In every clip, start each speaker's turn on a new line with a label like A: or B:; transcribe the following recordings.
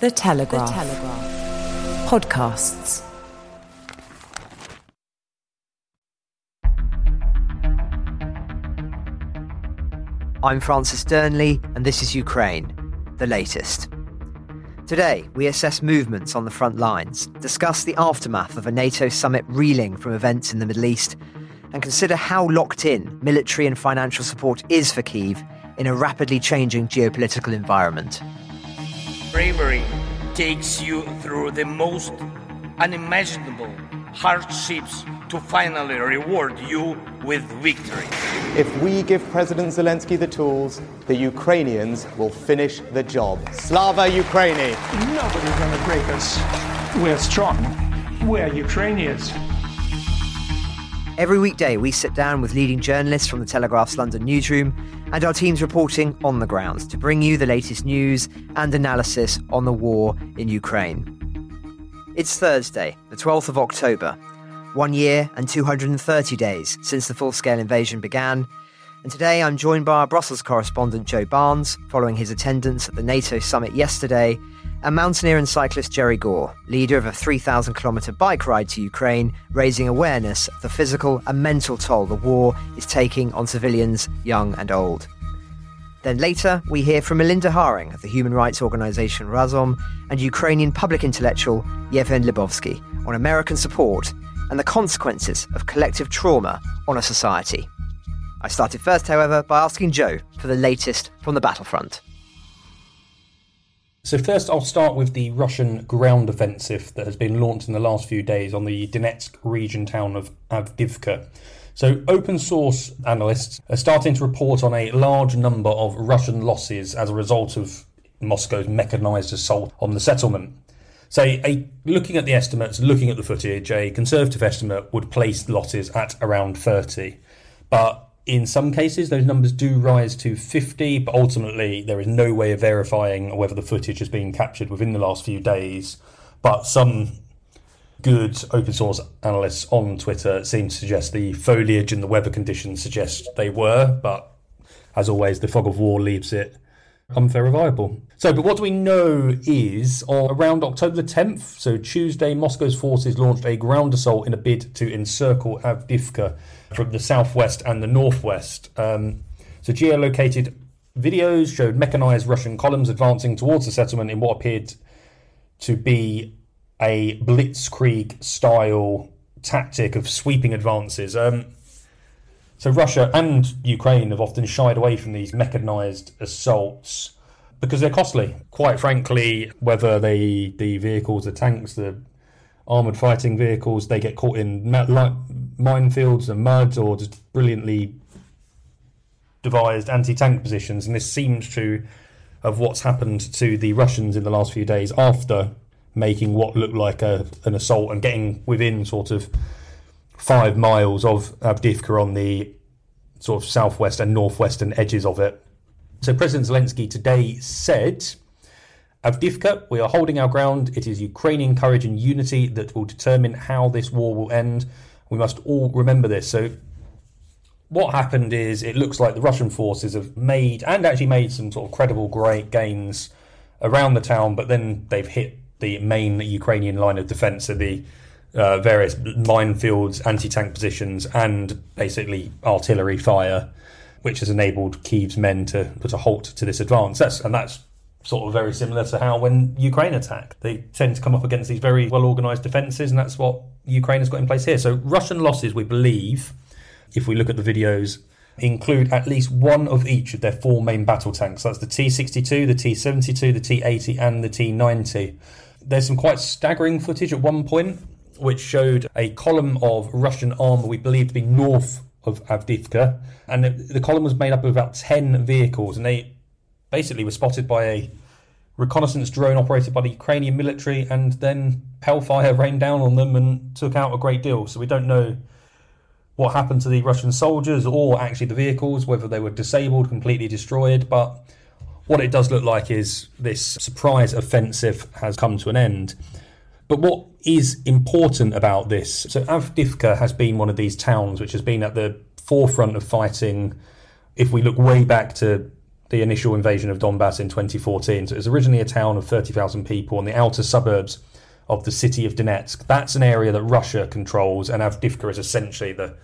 A: The Telegraph. The Telegraph. Podcasts.
B: I'm Francis Dearnley, and this is Ukraine, the latest. Today, we assess movements on the front lines, discuss the aftermath of a NATO summit reeling from events in the Middle East, and consider how locked in military and financial support is for Kiev in a rapidly changing geopolitical environment.
C: Bravery takes you through the most unimaginable hardships to finally reward you with victory.
D: If we give President Zelensky the tools, the Ukrainians will finish the job. Slava Ukraini!
E: Nobody's going to break us. We're strong. We're Ukrainians.
B: Every weekday, we sit down with leading journalists from the Telegraph's London newsroom and our teams reporting on the ground to bring you the latest news and analysis on the war in Ukraine. It's Thursday, the 12th of October, one year and 230 days since the full scale invasion began. And today I'm joined by our Brussels correspondent Joe Barnes, following his attendance at the NATO summit yesterday and mountaineer and cyclist Jerry Gore, leader of a 3,000 kilometre bike ride to Ukraine, raising awareness of the physical and mental toll the war is taking on civilians, young and old. Then later, we hear from Melinda Haring of the human rights organisation Razom and Ukrainian public intellectual Yevhen Hlibovtsky on American support and the consequences of collective trauma on a society. I started first, however, by asking Joe for the latest from the battlefront.
F: So, first, I'll start with the Russian ground offensive that has been launched in the last few days on the Donetsk region town of Avdiivka. So, open source analysts are starting to report on a large number of Russian losses as a result of Moscow's mechanized assault on the settlement. So, a, looking at the estimates, looking at the footage, a conservative estimate would place losses at around 30. But in some cases, those numbers do rise to 50, but ultimately, there is no way of verifying whether the footage has been captured within the last few days. But some good open source analysts on Twitter seem to suggest the foliage and the weather conditions suggest they were, but as always, the fog of war leaves it unverifiable. So, but what do we know is on around October the 10th, so Tuesday, Moscow's forces launched a ground assault in a bid to encircle Avdiivka from the southwest and the northwest. Um, so geolocated videos showed mechanized Russian columns advancing towards the settlement in what appeared to be a blitzkrieg style tactic of sweeping advances. Um, so Russia and Ukraine have often shied away from these mechanized assaults because they're costly. Quite frankly, whether they the vehicles, the tanks, the armored fighting vehicles, they get caught in minefields and mud or just brilliantly devised anti-tank positions. And this seems true of what's happened to the Russians in the last few days after making what looked like a, an assault and getting within sort of five miles of Avdiivka on the sort of southwest and northwestern edges of it. So President Zelensky today said Avdiivka, we are holding our ground. It is Ukrainian courage and unity that will determine how this war will end. We must all remember this. So, what happened is it looks like the Russian forces have made and actually made some sort of credible great gains around the town, but then they've hit the main Ukrainian line of defense, so the uh, various minefields, anti tank positions, and basically artillery fire, which has enabled Kiev's men to put a halt to this advance. That's, and that's sort of very similar to how when Ukraine attacked. they tend to come up against these very well organised defences, and that's what Ukraine has got in place here. So Russian losses, we believe, if we look at the videos, include at least one of each of their four main battle tanks. That's the T62, the T72, the T80, and the T90. There's some quite staggering footage at one point, which showed a column of Russian armour we believe to be north of Avdiivka, and the column was made up of about 10 vehicles, and they basically were spotted by a reconnaissance drone operated by the Ukrainian military, and then hellfire rained down on them and took out a great deal. So we don't know what happened to the Russian soldiers or actually the vehicles, whether they were disabled, completely destroyed. But what it does look like is this surprise offensive has come to an end. But what is important about this? So Avdiivka has been one of these towns which has been at the forefront of fighting. If we look way back to the initial invasion of Donbass in 2014. So it was originally a town of 30,000 people in the outer suburbs of the city of Donetsk. That's an area that Russia controls, and Avdiivka is essentially the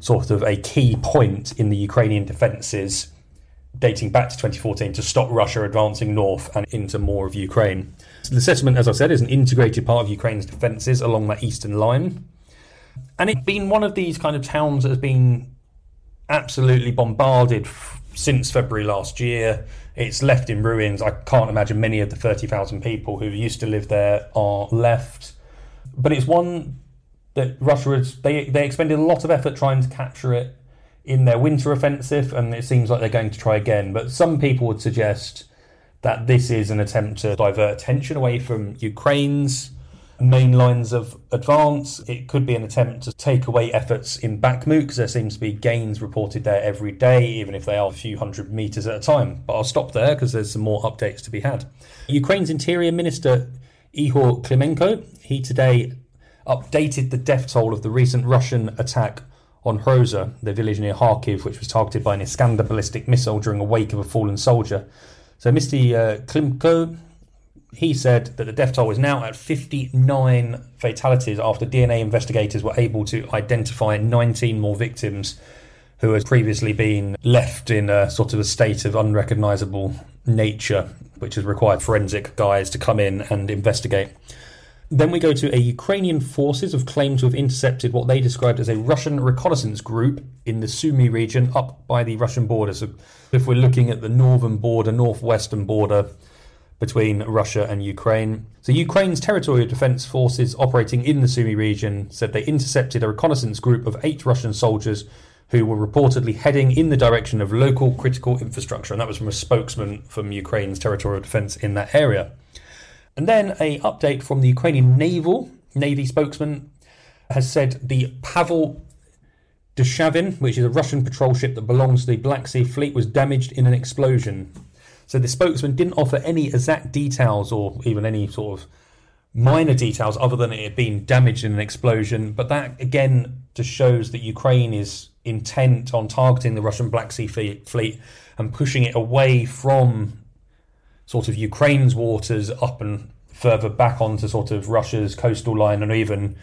F: sort of a key point in the Ukrainian defences dating back to 2014 to stop Russia advancing north and into more of Ukraine. So the settlement, as I said, is an integrated part of Ukraine's defences along that eastern line. And it's been one of these kind of towns that has been absolutely bombarded since February last year. It's left in ruins. I can't imagine many of the 30,000 people who used to live there are left. But it's one that Russia has, they, they expended a lot of effort trying to capture it in their winter offensive, and it seems like they're going to try again. But some people would suggest that this is an attempt to divert attention away from Ukraine's main lines of advance. It could be an attempt to take away efforts in Bakhmut because there seems to be gains reported there every day, even if they are a few hundred meters at a time. But I'll stop there because there's some more updates to be had. Ukraine's Interior Minister Ihor Klimenko, he today updated the death toll of the recent Russian attack on Hroza, the village near Kharkiv, which was targeted by an Iskander ballistic missile during a wake of a fallen soldier. So Mr. Uh, Klimko, he said that the death toll is now at 59 fatalities after DNA investigators were able to identify 19 more victims who had previously been left in a sort of a state of unrecognizable nature, which has required forensic guys to come in and investigate. Then we go to a Ukrainian forces have claimed to have intercepted what they described as a Russian reconnaissance group in the Sumy region up by the Russian border. So if we're looking at the northern border, northwestern border between Russia and Ukraine. So Ukraine's territorial defense forces operating in the Sumy region said they intercepted a reconnaissance group of eight Russian soldiers who were reportedly heading in the direction of local critical infrastructure. And that was from a spokesman from Ukraine's territorial defense in that area. And then a update from the Ukrainian naval navy spokesman has said the Pavel Derzhavin, which is a Russian patrol ship that belongs to the Black Sea Fleet, was damaged in an explosion. So the spokesman didn't offer any exact details or even any sort of minor details other than it had been damaged in an explosion. But that again just shows that Ukraine is intent on targeting the Russian Black Sea Fleet and pushing it away from sort of Ukraine's waters up and further back onto sort of Russia's coastal line and even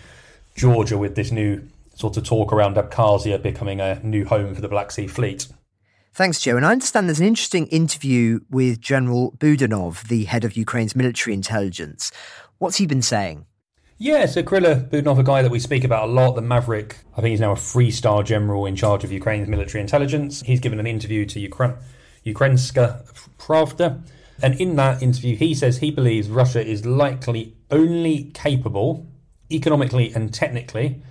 F: Georgia with this new sort of talk around Abkhazia becoming a new home for the Black Sea Fleet.
B: Thanks, Joe. And I understand there's an interesting interview with General Budanov, the head of Ukraine's military intelligence. What's he been saying?
F: Yeah, so Kyrylo Budanov, a guy that we speak about a lot, the Maverick, I think he's now a three star general in charge of Ukraine's military intelligence. He's given an interview to Ukraine, Ukrainska Pravda, and in that interview, he says he believes Russia is likely only capable, economically and technically,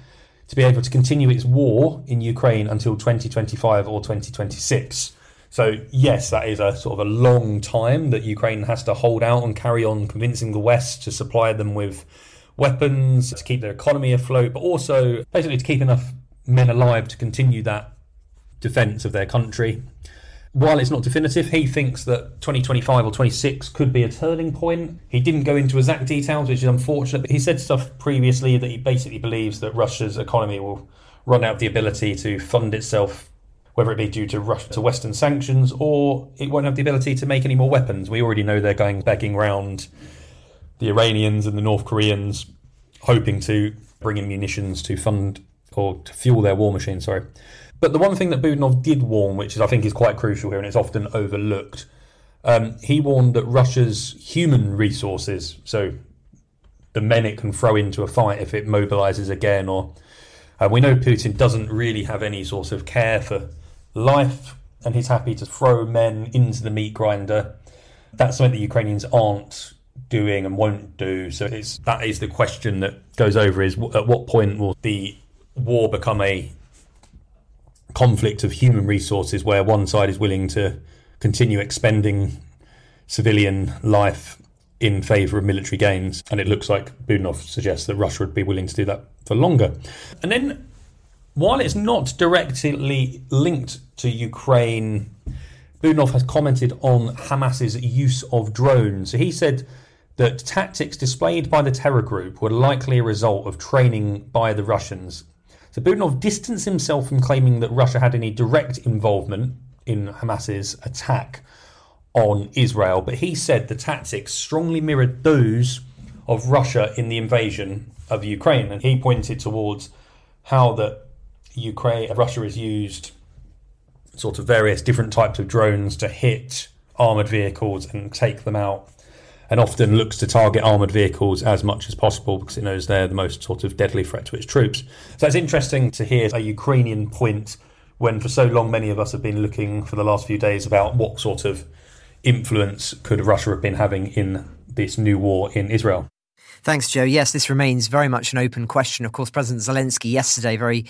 F: to be able to continue its war in Ukraine until 2025 or 2026. So, yes, that is a sort of a long time that Ukraine has to hold out and carry on convincing the West to supply them with weapons, to keep their economy afloat, but also basically to keep enough men alive to continue that defense of their country while it's not definitive, he thinks that 2025 or 26 could be a turning point. He didn't go into exact details, which is unfortunate, but he said stuff previously that he basically believes that Russia's economy will run out of the ability to fund itself, whether it be due to Russia to Western sanctions or it won't have the ability to make any more weapons. We already know they're going begging round the Iranians and the North Koreans, hoping to bring in munitions to fund or to fuel their war machine. Sorry. But the one thing that Budanov did warn, which is I think is quite crucial here and it's often overlooked, um, he warned that Russia's human resources, so the men it can throw into a fight if it mobilizes again, or uh, we know Putin doesn't really have any sort of care for life, and he's happy to throw men into the meat grinder. That's something the Ukrainians aren't doing and won't do. So it's that is the question that goes over: is at what point will the war become a conflict of human resources where one side is willing to continue expending civilian life in favour of military gains. And it looks like Budanov suggests that Russia would be willing to do that for longer. And then, while it's not directly linked to Ukraine, Budanov has commented on Hamas's use of drones. So he said that tactics displayed by the terror group were likely a result of training by the Russians so Budanov distanced himself from claiming that Russia had any direct involvement in Hamas's attack, on Israel, but he said the tactics strongly mirrored those of Russia in the invasion of Ukraine, and he pointed towards how that Ukraine, Russia has used sort of various different types of drones to hit armored vehicles and take them out, and often looks to target armored vehicles as much as possible because it knows they're the most sort of deadly threat to its troops. So it's interesting to hear a Ukrainian point when for so long many of us have been looking for the last few days about what sort of influence could Russia have been having in this new war in Israel.
B: Thanks, Joe. Yes, this remains very much an open question. Of course, President Zelensky yesterday very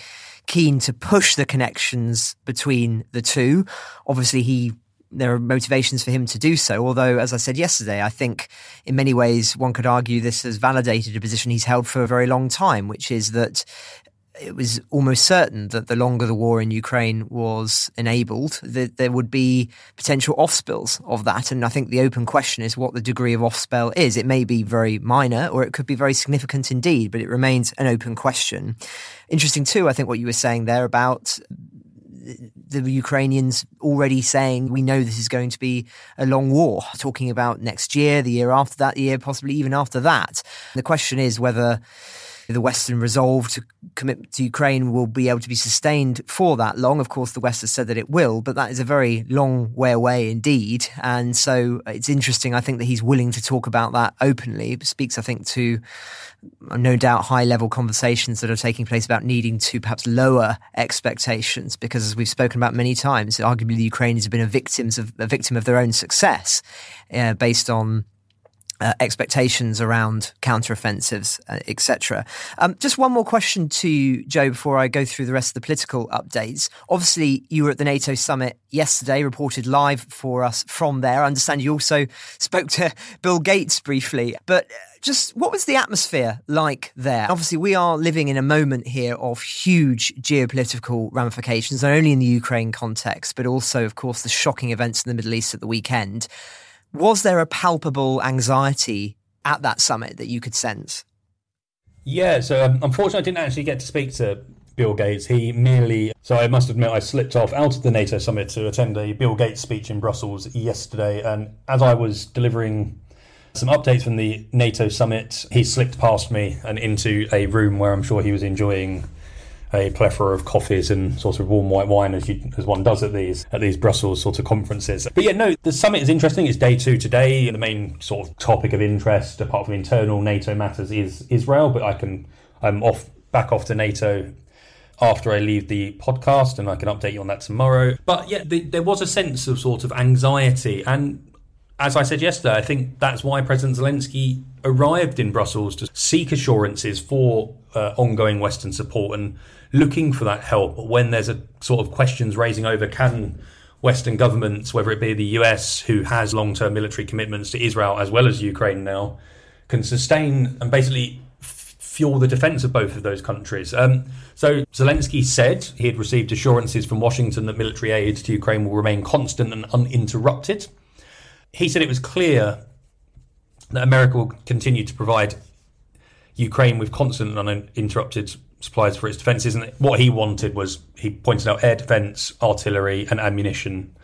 B: keen to push the connections between the two. Obviously, he there are motivations for him to do so. Although, as I said yesterday, I think in many ways one could argue this has validated a position he's held for a very long time, which is that it was almost certain that the longer the war in Ukraine was enabled, that there would be potential offspills of that. And I think the open question is what the degree of offspill is. It may be very minor or it could be very significant indeed, but it remains an open question. Interesting too, I think what you were saying there about the Ukrainians already saying we know this is going to be a long war, talking about next year, the year after that year, possibly even after that. The question is whether the Western resolve to commit to Ukraine will be able to be sustained for that long. Of course, the West has said that it will, but that is a very long way away indeed. And so it's interesting, I think, that he's willing to talk about that openly. It speaks, I think, to no doubt high level conversations that are taking place about needing to perhaps lower expectations because as we've spoken about many times arguably the Ukrainians have been a victims of a victim of their own success uh, based on uh, expectations around counteroffensives, uh, etc. Um, just one more question to Joe before I go through the rest of the political updates. Obviously, you were at the NATO summit yesterday, reported live for us from there. I understand you also spoke to Bill Gates briefly, but uh, just what was the atmosphere like there? Obviously, we are living in a moment here of huge geopolitical ramifications, not only in the Ukraine context, but also, of course, the shocking events in the Middle East at the weekend. Was there a palpable anxiety at that summit that you could sense?
F: Yeah, so um, unfortunately, I didn't actually get to speak to Bill Gates. He merely, so I must admit, I slipped off out of the NATO summit to attend a Bill Gates speech in Brussels yesterday. And as I was delivering some updates from the NATO summit, he slipped past me and into a room where I'm sure he was enjoying a plethora of coffees and sort of warm white wine as you as one does at these at these Brussels sort of conferences. But yeah, no, the summit is interesting. It's day two today. The main sort of topic of interest, apart from internal NATO matters, is Israel. But I can I'm off back off to NATO after I leave the podcast, and I can update you on that tomorrow. But yeah, the, there was a sense of sort of anxiety and. As I said yesterday, I think that's why President Zelensky arrived in Brussels to seek assurances for uh, ongoing Western support and looking for that help when there's a sort of questions raising over can Western governments, whether it be the US, who has long term military commitments to Israel as well as Ukraine now, can sustain and basically f- fuel the defense of both of those countries. Um, so Zelensky said he had received assurances from Washington that military aid to Ukraine will remain constant and uninterrupted. He said it was clear that America will continue to provide Ukraine with constant and uninterrupted supplies for its defences. And what he wanted was he pointed out air defence, artillery, and ammunition.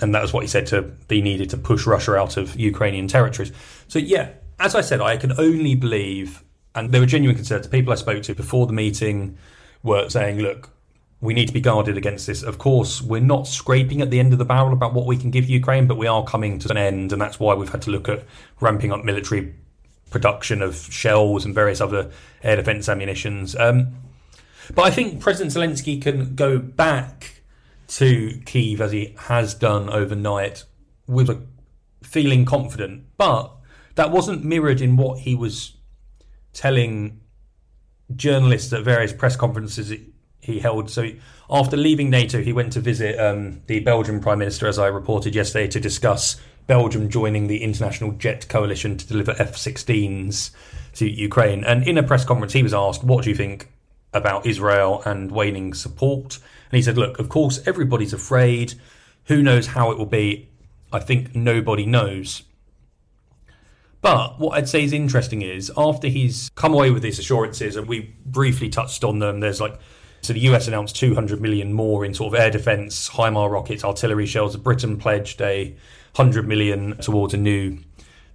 F: And that was what he said to be needed to push Russia out of Ukrainian territories. So, yeah, as I said, I can only believe, and there were genuine concerns. The people I spoke to before the meeting were saying, look, we need to be guarded against this. Of course, we're not scraping at the end of the barrel about what we can give Ukraine, but we are coming to an end, and that's why we've had to look at ramping up military production of shells and various other air defence ammunitions. Um, but I think President Zelensky can go back to Kiev as he has done overnight with a feeling confident. But that wasn't mirrored in what he was telling journalists at various press conferences he held. So after leaving NATO, he went to visit um, the Belgian Prime Minister, as I reported yesterday, to discuss Belgium joining the International Jet Coalition to deliver F 16s to Ukraine. And in a press conference, he was asked, What do you think about Israel and waning support? And he said, Look, of course, everybody's afraid. Who knows how it will be? I think nobody knows. But what I'd say is interesting is after he's come away with these assurances, and we briefly touched on them, there's like so the US announced 200 million more in sort of air defense, HIMARS rockets, artillery shells. Britain pledged a 100 million towards a new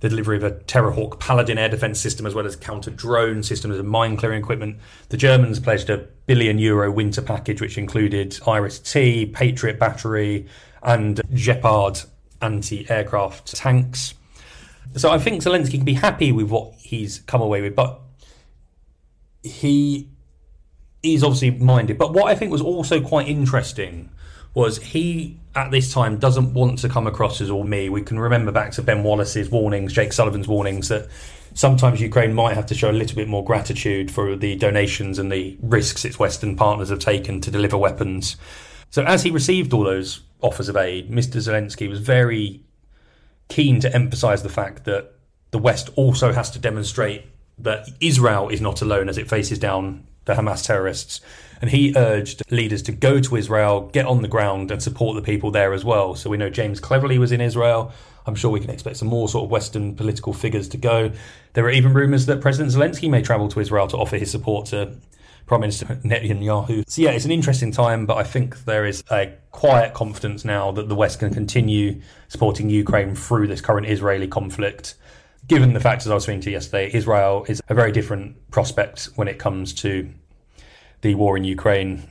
F: the delivery of a Terrahawk Paladin air defense system as well as counter drone systems and mine clearing equipment. The Germans pledged a billion euro winter package, which included Iris T, Patriot battery, and Gepard anti aircraft tanks. So I think Zelensky can be happy with what he's come away with, but he is obviously minded. But what I think was also quite interesting was he at this time doesn't want to come across as all me. We can remember back to Ben Wallace's warnings, Jake Sullivan's warnings that sometimes Ukraine might have to show a little bit more gratitude for the donations and the risks its Western partners have taken to deliver weapons. So as he received all those offers of aid, Mr. Zelensky was very keen to emphasize the fact that the West also has to demonstrate that Israel is not alone as it faces down the Hamas terrorists. And he urged leaders to go to Israel, get on the ground, and support the people there as well. So we know James Cleverly was in Israel. I'm sure we can expect some more sort of Western political figures to go. There are even rumours that President Zelensky may travel to Israel to offer his support to Prime Minister Netanyahu. So yeah, it's an interesting time, but I think there is a quiet confidence now that the West can continue supporting Ukraine through this current Israeli conflict given the factors I was speaking to yesterday, Israel is a very different prospect when it comes to the war in Ukraine.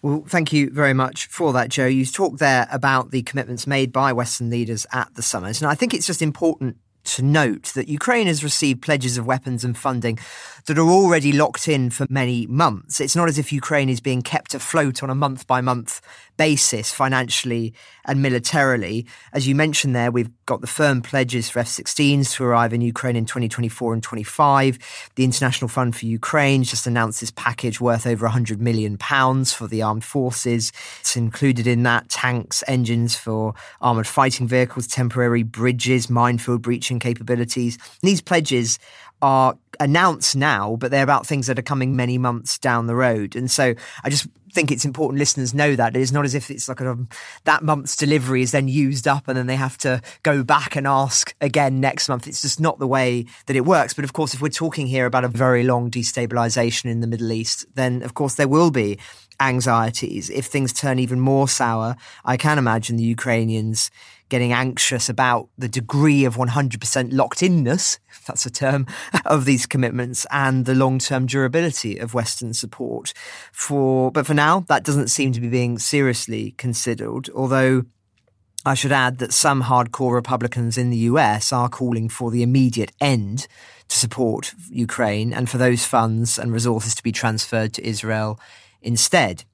B: Well, thank you very much for that, Joe. You talked there about the commitments made by Western leaders at the summit. And I think it's just important to note that Ukraine has received pledges of weapons and funding that are already locked in for many months. It's not as if Ukraine is being kept afloat on a month by month basis financially and militarily. As you mentioned there, we've got the firm pledges for F 16s to arrive in Ukraine in 2024 and 25. The International Fund for Ukraine just announced this package worth over 100 million pounds for the armed forces. It's included in that tanks, engines for armored fighting vehicles, temporary bridges, minefield breaching capabilities. these pledges are announced now, but they're about things that are coming many months down the road. And so I just think it's important listeners know that it's not as if it's like a, that month's delivery is then used up and then they have to go back and ask again next month. It's just not the way that it works. But of course, if we're talking here about a very long destabilization in the Middle East, then of course there will be anxieties. If things turn even more sour, I can imagine the Ukrainians getting anxious about the degree of 100% locked inness, if that's a term, of these commitments and the long term durability of Western support. For, but for now, that doesn't seem to be being seriously considered, although I should add that some hardcore Republicans in the US are calling for the immediate end to support Ukraine and for those funds and resources to be transferred to Israel instead.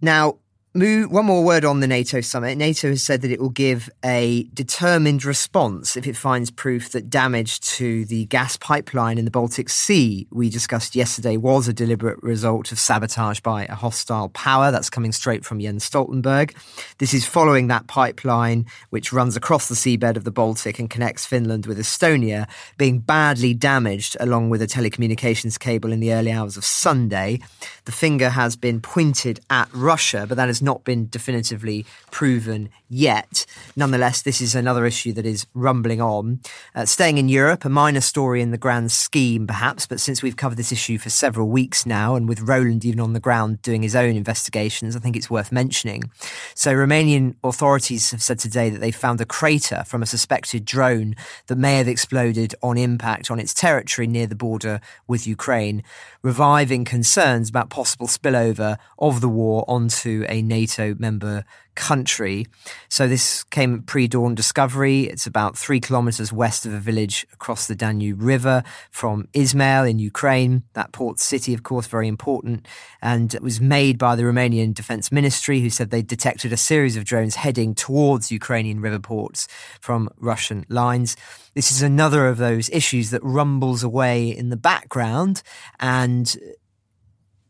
B: Now, one more word on the NATO summit. NATO has said that it will give a determined response if it finds proof that damage to the gas pipeline in the Baltic Sea we discussed yesterday was a deliberate result of sabotage by a hostile power. That's coming straight from Jens Stoltenberg. This is following that pipeline, which runs across the seabed of the Baltic and connects Finland with Estonia, being badly damaged along with a telecommunications cable in the early hours of Sunday. The finger has been pointed at Russia, but that is not been definitively proven yet. Nonetheless, this is another issue that is rumbling on. Uh, staying in Europe, a minor story in the grand scheme, perhaps, but since we've covered this issue for several weeks now, and with Roland even on the ground doing his own investigations, I think it's worth mentioning. So, Romanian authorities have said today that they found a crater from a suspected drone that may have exploded on impact on its territory near the border with Ukraine, reviving concerns about possible spillover of the war onto a NATO member country. So this came pre-dawn discovery. It's about three kilometers west of a village across the Danube River from Izmail in Ukraine. That port city, of course, very important. And it was made by the Romanian Defense Ministry, who said they detected a series of drones heading towards Ukrainian river ports from Russian lines. This is another of those issues that rumbles away in the background and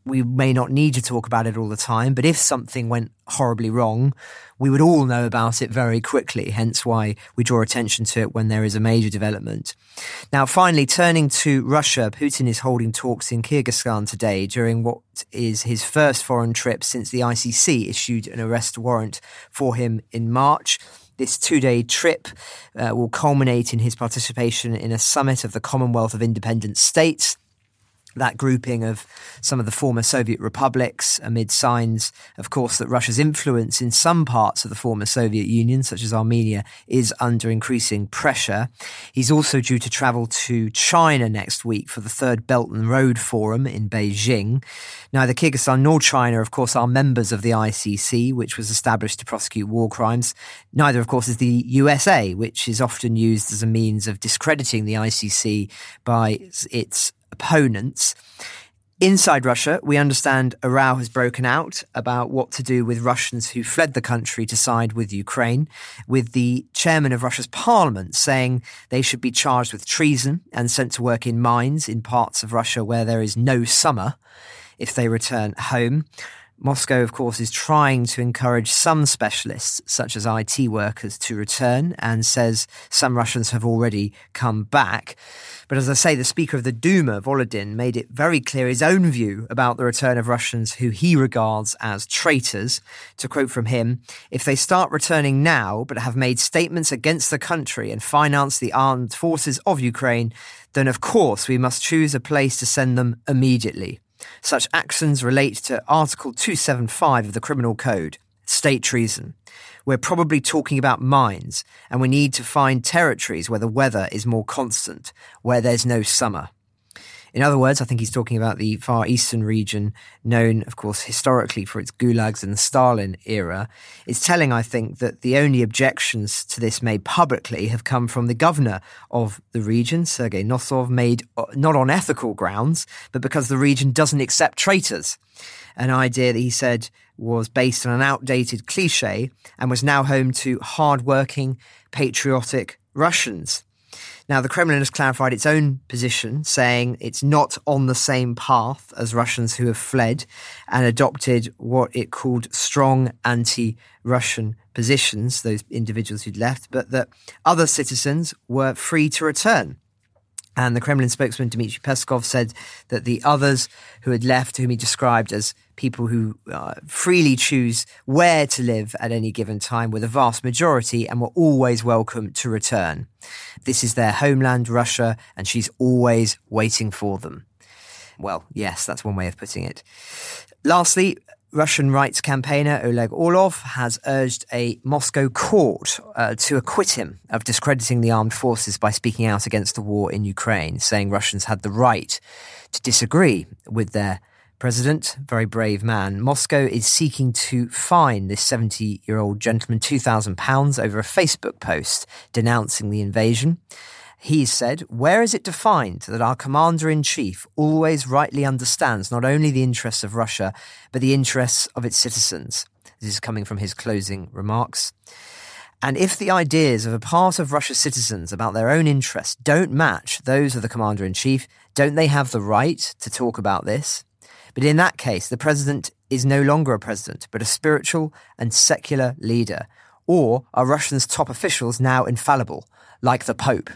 B: we may not need to talk about it all the time, but if something went horribly wrong, we would all know about it very quickly, hence why we draw attention to it when there is a major development. Now, finally, turning to Russia, Putin is holding talks in Kyrgyzstan today during what is his first foreign trip since the ICC issued an arrest warrant for him in March. This two day trip uh, will culminate in his participation in a summit of the Commonwealth of Independent States that grouping of some of the former Soviet republics amid signs, of course, that Russia's influence in some parts of the former Soviet Union, such as Armenia, is under increasing pressure. He's also due to travel to China next week for the third Belt and Road Forum in Beijing. Neither Kyrgyzstan nor China, of course, are members of the ICC, which was established to prosecute war crimes. Neither, of course, is the USA, which is often used as a means of discrediting the ICC by its opponents. Inside Russia, we understand a row has broken out about what to do with Russians who fled the country to side with Ukraine, with the chairman of Russia's parliament saying they should be charged with treason and sent to work in mines in parts of Russia where there is no summer if they return home. Moscow, of course, is trying to encourage some specialists, such as IT workers, to return and says some Russians have already come back. But as I say, the Speaker of the Duma, Volodin, made it very clear his own view about the return of Russians who he regards as traitors. To quote from him, if they start returning now but have made statements against the country and finance the armed forces of Ukraine, then of course we must choose a place to send them immediately. Such actions relate to Article 275 of the Criminal Code, state treason. We're probably talking about mines, and we need to find territories where the weather is more constant, where there's no summer. In other words, I think he's talking about the Far Eastern region, known, of course, historically for its gulags in the Stalin era. It's telling, I think, that the only objections to this made publicly have come from the governor of the region, Sergei Nosov, made uh, not on ethical grounds, but because the region doesn't accept traitors. An idea that he said was based on an outdated cliche and was now home to hard-working, patriotic Russians. Now, the Kremlin has clarified its own position, saying it's not on the same path as Russians who have fled and adopted what it called strong anti Russian positions, those individuals who'd left, but that other citizens were free to return. And the Kremlin spokesman Dmitry Peskov said that the others who had left, whom he described as people who uh, freely choose where to live at any given time, were the vast majority and were always welcome to return. This is their homeland, Russia, and she's always waiting for them. Well, yes, that's one way of putting it. Lastly, Russian rights campaigner Oleg Orlov has urged a Moscow court uh, to acquit him of discrediting the armed forces by speaking out against the war in Ukraine, saying Russians had the right to disagree with their president, very brave man. Moscow is seeking to fine this 70 year old gentleman £2,000 over a Facebook post denouncing the invasion. He said, Where is it defined that our commander in chief always rightly understands not only the interests of Russia, but the interests of its citizens? This is coming from his closing remarks. And if the ideas of a part of Russia's citizens about their own interests don't match those of the commander in chief, don't they have the right to talk about this? But in that case, the president is no longer a president, but a spiritual and secular leader. Or are Russia's top officials now infallible, like the Pope?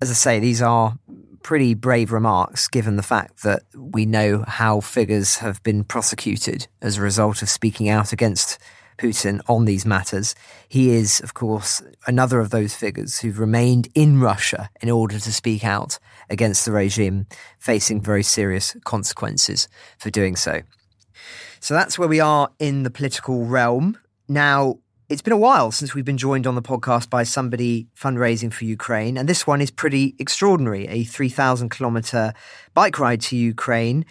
B: As I say, these are pretty brave remarks given the fact that we know how figures have been prosecuted as a result of speaking out against Putin on these matters. He is, of course, another of those figures who've remained in Russia in order to speak out against the regime, facing very serious consequences for doing so. So that's where we are in the political realm. Now, it's been a while since we've been joined on the podcast by somebody fundraising for Ukraine, and this one is pretty extraordinary a 3,000 kilometer bike ride to Ukraine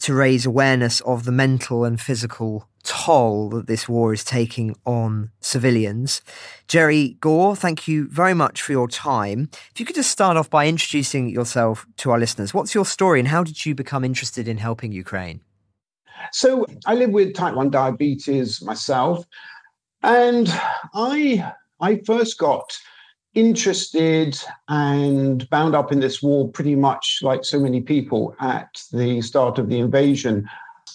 B: to raise awareness of the mental and physical toll that this war is taking on civilians. Jerry Gore, thank you very much for your time. If you could just start off by introducing yourself to our listeners, what's your story and how did you become interested in helping Ukraine?
G: So, I live with type 1 diabetes myself. And I I first got interested and bound up in this war pretty much like so many people at the start of the invasion.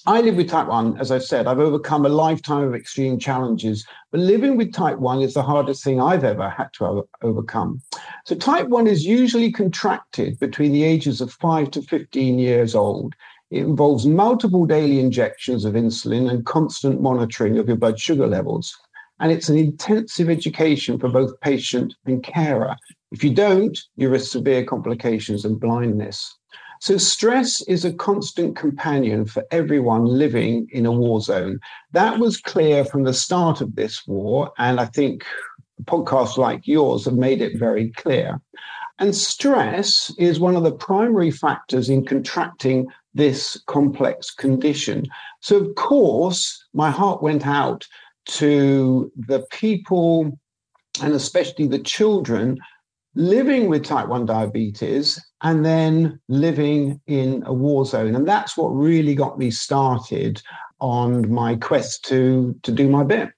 G: I live with type 1, as I said, I've overcome a lifetime of extreme challenges, but living with type 1 is the hardest thing I've ever had to overcome. So, type 1 is usually contracted between the ages of 5 to 15 years old. It involves multiple daily injections of insulin and constant monitoring of your blood sugar levels and it's an intensive education for both patient and carer. If you don't, you risk severe complications and blindness. So, stress is a constant companion for everyone living in a war zone. That was clear from the start of this war. And I think podcasts like yours have made it very clear. And stress is one of the primary factors in contracting this complex condition. So, of course, my heart went out to the people and especially the children living with type 1 diabetes and then living in a war zone. And that's what really got me started on my quest to, to do my bit.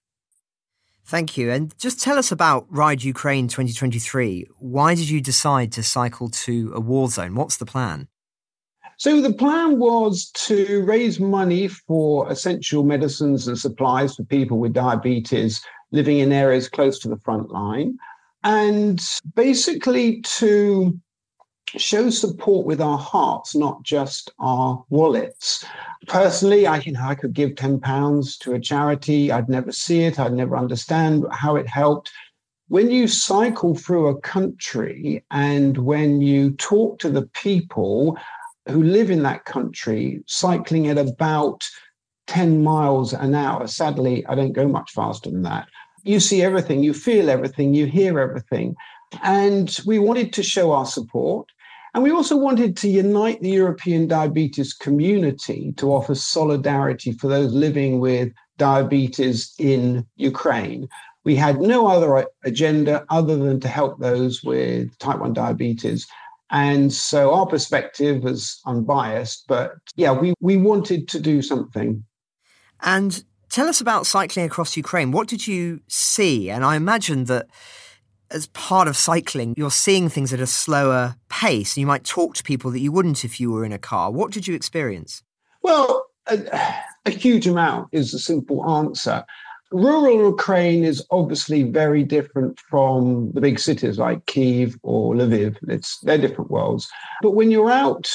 B: Thank you. And just tell us about Ride Ukraine 2023. Why did you decide to cycle to a war zone? What's the plan?
G: So, the plan was to raise money for essential medicines and supplies for people with diabetes living in areas close to the front line and basically to show support with our hearts, not just our wallets. Personally, I you know I could give ten pounds to a charity. I'd never see it. I'd never understand how it helped. When you cycle through a country and when you talk to the people who live in that country, cycling at about 10 miles an hour. Sadly, I don't go much faster than that you see everything, you feel everything, you hear everything. And we wanted to show our support. And we also wanted to unite the European diabetes community to offer solidarity for those living with diabetes in Ukraine. We had no other agenda other than to help those with type 1 diabetes. And so our perspective was unbiased, but yeah, we, we wanted to do something.
B: And Tell us about cycling across Ukraine. What did you see? And I imagine that as part of cycling, you're seeing things at a slower pace. You might talk to people that you wouldn't if you were in a car. What did you experience?
G: Well, a, a huge amount is the simple answer. Rural Ukraine is obviously very different from the big cities like Kiev or Lviv. It's they're different worlds. But when you're out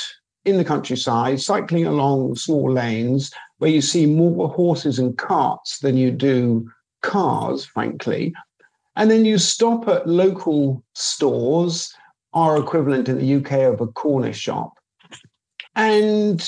G: in the countryside, cycling along small lanes, where you see more horses and carts than you do cars, frankly. And then you stop at local stores, our equivalent in the UK of a corner shop. And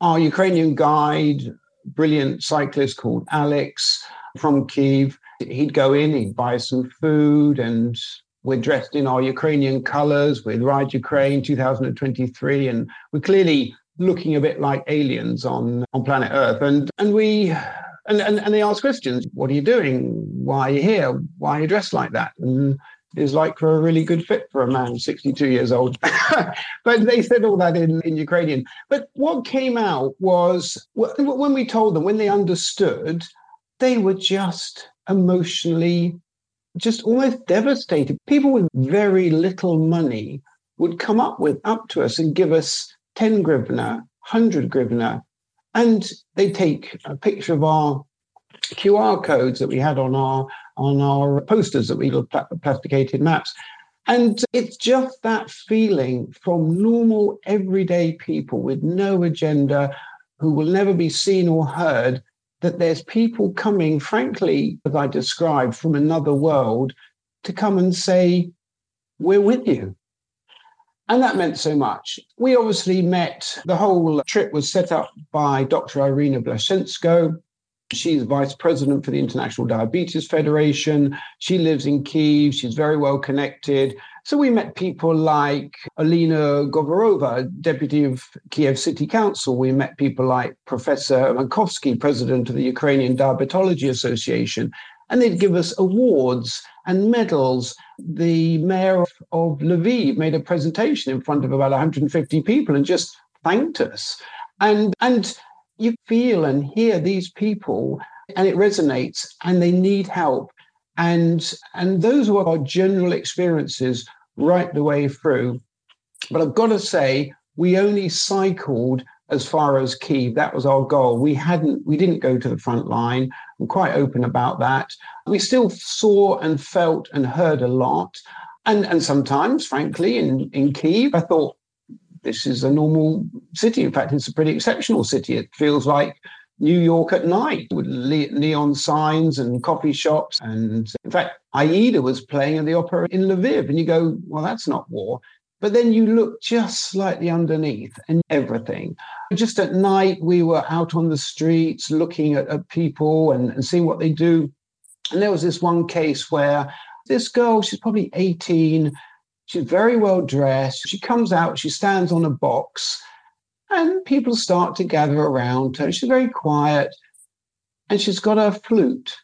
G: our Ukrainian guide, brilliant cyclist called Alex from Kiev, he'd go in, he'd buy some food, and we're dressed in our Ukrainian colors with Ride Ukraine 2023. And we're clearly looking a bit like aliens on on planet Earth. And and we and, and, and they ask questions. What are you doing? Why are you here? Why are you dressed like that? And is like for a really good fit for a man 62 years old. but they said all that in, in Ukrainian. But what came out was when we told them, when they understood, they were just emotionally, just almost devastated. People with very little money would come up with up to us and give us 10 grivna, 100 grivna, and they take a picture of our QR codes that we had on our on our posters that we plasticated maps. And it's just that feeling from normal, everyday people with no agenda who will never be seen or heard that there's people coming, frankly, as I described, from another world to come and say, We're with you. And that meant so much. We obviously met, the whole trip was set up by Dr. Irina Vlasenko. She's vice president for the International Diabetes Federation. She lives in Kiev. She's very well connected. So we met people like Alina Govorova, deputy of Kiev City Council. We met people like Professor Mankovsky, president of the Ukrainian Diabetology Association. And they'd give us awards and medals. The mayor of Lviv made a presentation in front of about 150 people and just thanked us. And, and you feel and hear these people, and it resonates, and they need help. And, and those were our general experiences right the way through. But I've got to say, we only cycled as far as Kiev. That was our goal. We hadn't, we didn't go to the front line. I'm quite open about that. We still saw and felt and heard a lot. And, and sometimes, frankly, in, in Kiev, I thought this is a normal city. In fact, it's a pretty exceptional city. It feels like New York at night with neon signs and coffee shops. And in fact, Aida was playing at the opera in Lviv. And you go, well, that's not war. But then you look just slightly underneath and everything. Just at night, we were out on the streets looking at, at people and, and seeing what they do. And there was this one case where this girl, she's probably 18, she's very well dressed. She comes out, she stands on a box, and people start to gather around her. She's very quiet, and she's got a flute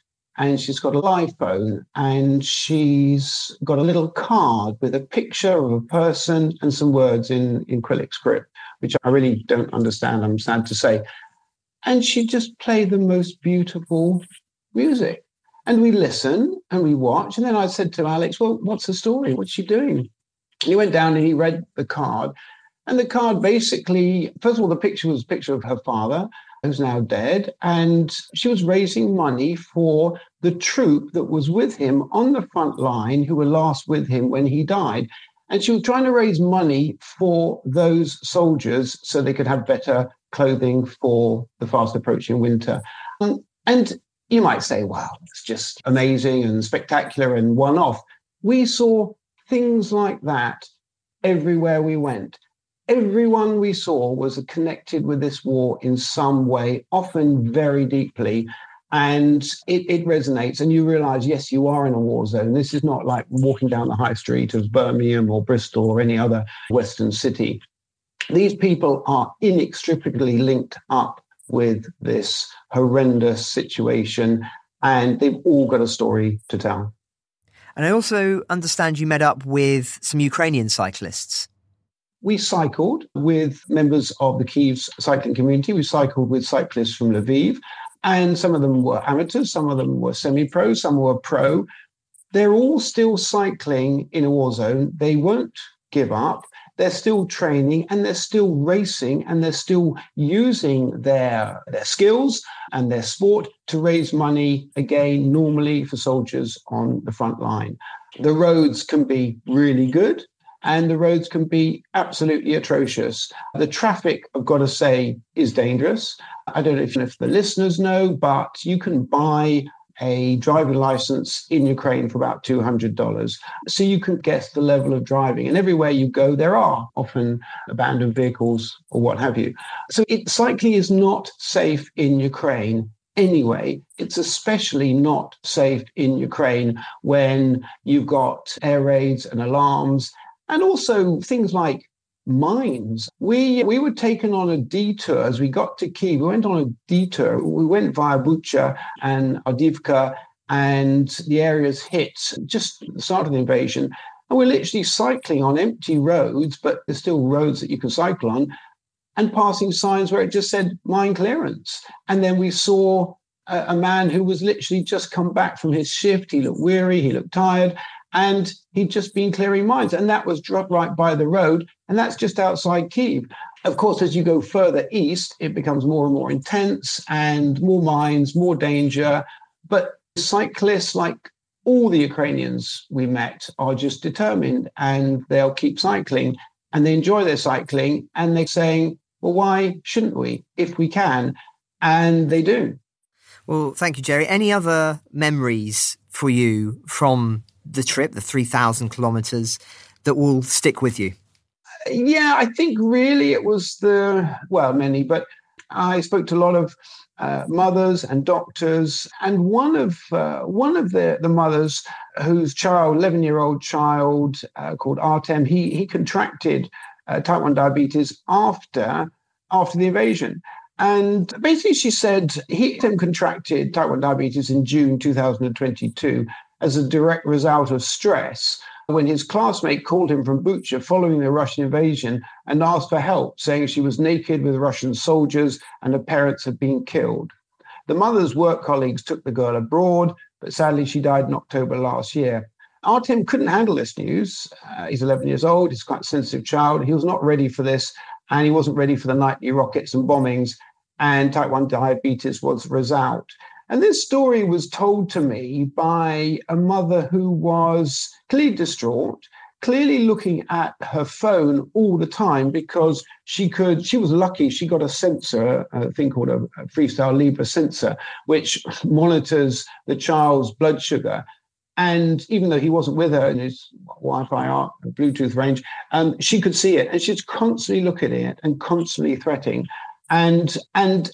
G: and she's got a live phone and she's got a little card with a picture of a person and some words in, in Cyrillic script, which I really don't understand, I'm sad to say. And she just played the most beautiful music. And we listen and we watch. And then I said to Alex, Well, what's the story? What's she doing? And he went down and he read the card. And the card basically, first of all, the picture was a picture of her father who's now dead, and she was raising money for the troop that was with him on the front line, who were last with him when he died. And she was trying to raise money for those soldiers so they could have better clothing for the fast approaching winter. And you might say, wow, it's just amazing and spectacular and one off. We saw things like that everywhere we went everyone we saw was connected with this war in some way, often very deeply. And it, it, resonates, and you realize, yes, you are in a war zone. This is not like walking down the high street of Birmingham or Bristol or any other Western city. These people are inextricably linked up with this horrendous situation, and they've all got a story to tell.
B: And I also understand you met up with some Ukrainian cyclists
G: we cycled with members of the Kiev cycling community. We cycled with cyclists from Lviv, and some of them were amateurs, some of them were semi pro, some were pro. They're all still cycling in a war zone. They won't give up. They're still training and they're still racing and they're still using their, their skills and their sport to raise money again, normally for soldiers on the front line. The roads can be really good and the roads can be absolutely atrocious. The traffic, I've got to say, is dangerous. I don't know if, if the listeners know, but you can buy a driving license in Ukraine for about $200. So you can guess the level of driving. And everywhere you go, there are often abandoned vehicles or what have you. So it, cycling is not safe in Ukraine anyway. It's especially not safe in Ukraine when you've got air raids and alarms and also things like mines. We we were taken on a detour as we got to Kiev. We went on a detour. We went via Bucha and Avdiivka, and the areas hit just the start of the invasion. And we're literally cycling on empty roads, but there's still roads that you can cycle on, and passing signs where it just said mine clearance. And then we saw a, a man who was literally just come back from his shift. He looked weary, he looked tired, and he'd just been clearing mines, and that was right by the road, and that's just outside Kiev. Of course, as you go further east, it becomes more and more intense, and more mines, more danger. But cyclists, like all the Ukrainians we met, are just determined, and they'll keep cycling, and they enjoy their cycling, and they're saying, "Well, why shouldn't we if we can?" And they do.
B: Well, thank you, Jerry. Any other memories for you from the trip, the 3,000 kilometers, that will stick with you?
G: Yeah, I think really it was the, well, many, but I spoke to a lot of uh, mothers and doctors, and one of uh, one of the, the mothers whose child, eleven year old child uh, called Artem, he he contracted uh, type one diabetes after after the invasion, and basically she said he contracted type one diabetes in June two thousand and twenty two, as a direct result of stress when his classmate called him from Bucha following the Russian invasion and asked for help, saying she was naked with Russian soldiers and her parents had been killed. The mother's work colleagues took the girl abroad, but sadly she died in October last year. Artem couldn't handle this news. Uh, he's 11 years old, he's quite a sensitive child. He was not ready for this, and he wasn't ready for the nightly rockets and bombings, and type 1 diabetes was the result. And this story was told to me by a mother who was clearly distraught, clearly looking at her phone all the time because she could, she was lucky she got a sensor, a thing called a, Freestyle Libre sensor, which monitors the child's blood sugar. And even though he wasn't with her in his Wi-Fi or Bluetooth range, um, she could see it, and she's constantly looking at it and constantly threatening. And and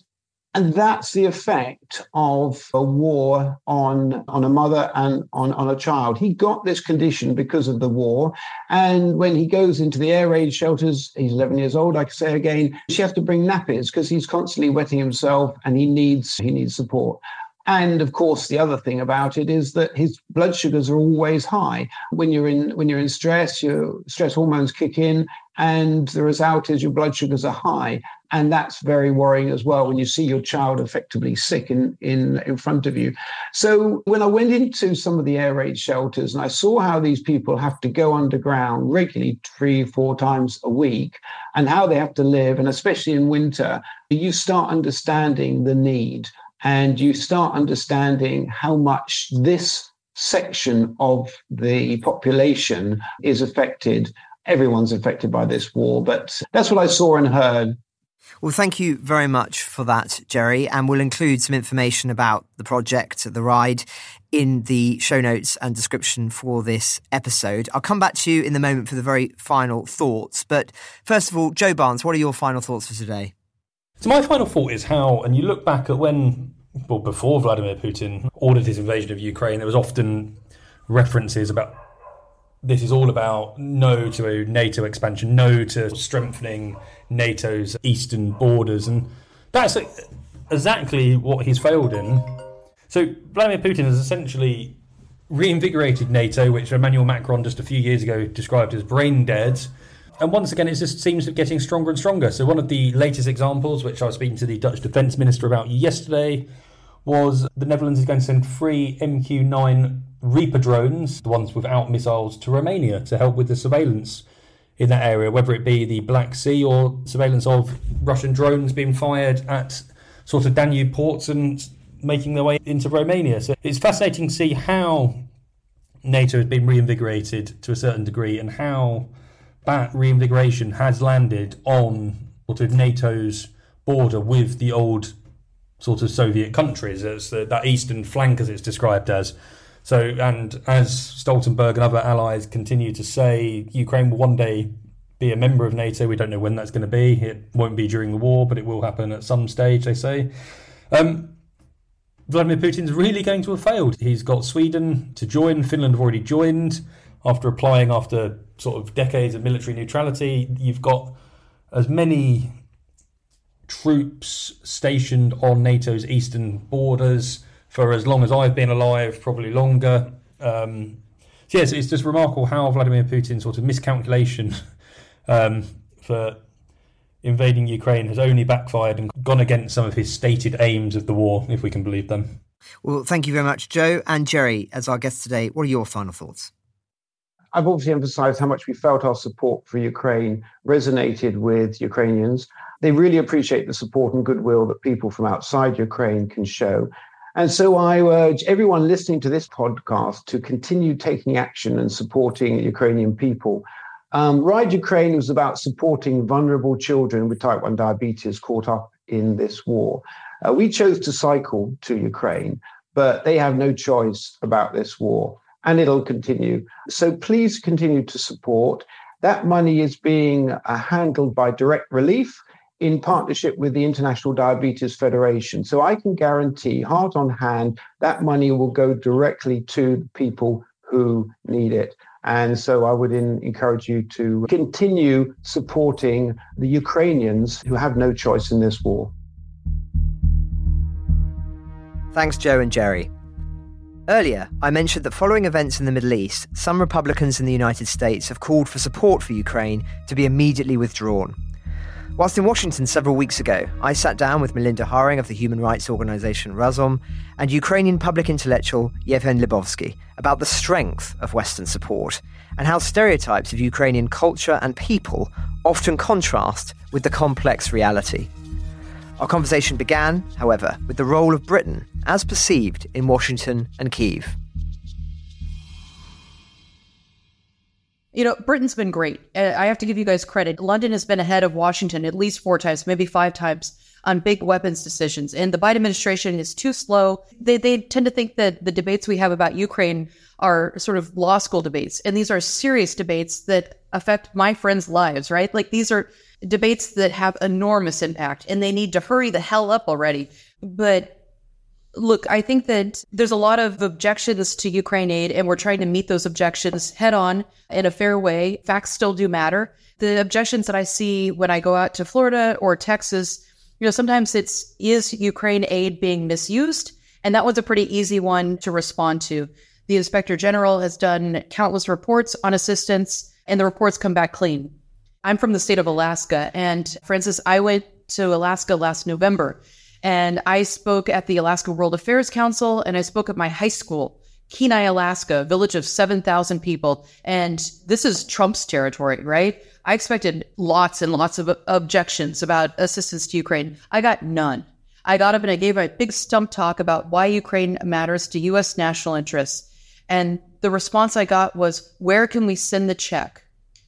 G: and that's the effect of a war on, on a mother and on, on a child. He got this condition because of the war. And when he goes into the air raid shelters, he's 11 years old, I can say again, she has to bring nappies because he's constantly wetting himself and he needs, he needs support. And of course, the other thing about it is that his blood sugars are always high. When you're in when you're in stress, your stress hormones kick in, and the result is your blood sugars are high. And that's very worrying as well when you see your child effectively sick in, in, in front of you. So when I went into some of the air raid shelters and I saw how these people have to go underground regularly three, four times a week and how they have to live, and especially in winter, you start understanding the need and you start understanding how much this section of the population is affected. Everyone's affected by this war, but that's what I saw and heard
B: well, thank you very much for that, Jerry. And we'll include some information about the project, the ride, in the show notes and description for this episode. I'll come back to you in the moment for the very final thoughts. But first of all, Joe Barnes, what are your final thoughts for today?
F: So, my final thought is how, and you look back at when, well, before Vladimir Putin ordered his invasion of Ukraine, there was often references about this is all about no to NATO expansion, no to strengthening NATO's eastern borders. And that's exactly what he's failed in. So Vladimir Putin has essentially reinvigorated NATO, which Emmanuel Macron just a few years ago described as brain dead. And once again, it just seems to be getting stronger and stronger. So, one of the latest examples, which I was speaking to the Dutch defence minister about yesterday, was the Netherlands is going to send three MQ9 Reaper drones, the ones without missiles, to Romania to help with the surveillance in that area, whether it be the Black Sea or surveillance of Russian drones being fired at sort of Danube ports and making their way into Romania. So it's fascinating to see how NATO has been reinvigorated to a certain degree and how that reintegration has landed on sort of NATO's border with the old sort of Soviet countries. It's that eastern flank, as it's described as. So, and as Stoltenberg and other allies continue to say, Ukraine will one day be a member of NATO. We don't know when that's going to be. It won't be during the war, but it will happen at some stage, they say. Um, Vladimir Putin's really going to have failed. He's got Sweden to join. Finland have already joined after applying after sort of decades of military neutrality. You've got as many troops stationed on NATO's eastern borders for as long as I've been alive, probably longer. Um, so yes, it's just remarkable how Vladimir Putin's sort of miscalculation um, for invading Ukraine has only backfired and gone against some of his stated aims of the war, if we can believe them.
B: Well, thank you very much, Joe and Jerry, as our guests today. What are your final thoughts?
G: I've obviously emphasized how much we felt our support for Ukraine resonated with Ukrainians. They really appreciate the support and goodwill that people from outside Ukraine can show. And so I urge everyone listening to this podcast to continue taking action and supporting Ukrainian people. Um, Ride Ukraine was about supporting vulnerable children with type 1 diabetes caught up in this war. Uh, we chose to cycle to Ukraine, but they have no choice about this war and it'll continue. So please continue to support. That money is being uh, handled by Direct Relief in partnership with the International Diabetes Federation. So I can guarantee, heart on hand, that money will go directly to people who need it. And so I would in, encourage you to continue supporting the Ukrainians who have no choice in this war.
B: Thanks, Joe and Jerry. Earlier, I mentioned that following events in the Middle East, some Republicans in the United States have called for support for Ukraine to be immediately withdrawn. Whilst in Washington several weeks ago, I sat down with Melinda Haring of the human rights organization Razom and Ukrainian public intellectual Yevhen Hlibovtsky about the strength of Western support and how stereotypes of Ukrainian culture and people often contrast with the complex reality. Our conversation began, however, with the role of Britain as perceived in Washington and Kiev.
H: You know, Britain's been great. Uh, I have to give you guys credit. London has been ahead of Washington at least four times, maybe five times. on big weapons decisions. And the Biden administration is too slow. They, they tend to think that the debates we have about Ukraine are sort of law school debates. And these are serious debates that affect my friends' lives, right? Like these are debates that have enormous impact and they need to hurry the hell up already. But Look, I think that there's a lot of objections to Ukraine aid, and we're trying to meet those objections head on in a fair way. Facts still do matter. The objections that I see when I go out to Florida or Texas, you know, sometimes it's is Ukraine aid being misused? And that was a pretty easy one to respond to. The inspector general has done countless reports on assistance, and the reports come back clean. I'm from the state of Alaska, and Francis, I went to Alaska last November and I spoke at the Alaska World Affairs Council and I spoke at my high school, Kenai, Alaska, village of 7,000 people. And this is Trump's territory, right? I expected lots and lots of objections about assistance to Ukraine. I got none. I got up and I gave a big stump talk about why Ukraine matters to U.S. national interests. And the response I got was, where can we send the check?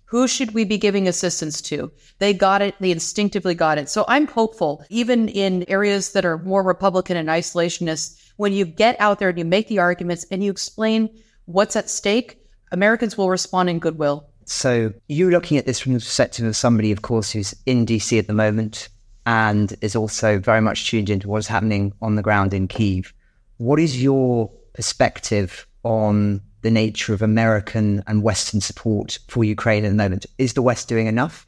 H: Who should we be giving assistance to? They got it. They instinctively got it. So I'm hopeful, even in areas that are more Republican and isolationist, when you get out there and you make the arguments and you explain what's at stake, Americans will respond in goodwill.
B: So you're looking at this from the perspective of somebody, of course, who's in DC at the moment and is also very much tuned into what's happening on the ground in Kiev. What is your perspective on the nature of American and Western support for Ukraine at the moment. Is the West doing enough?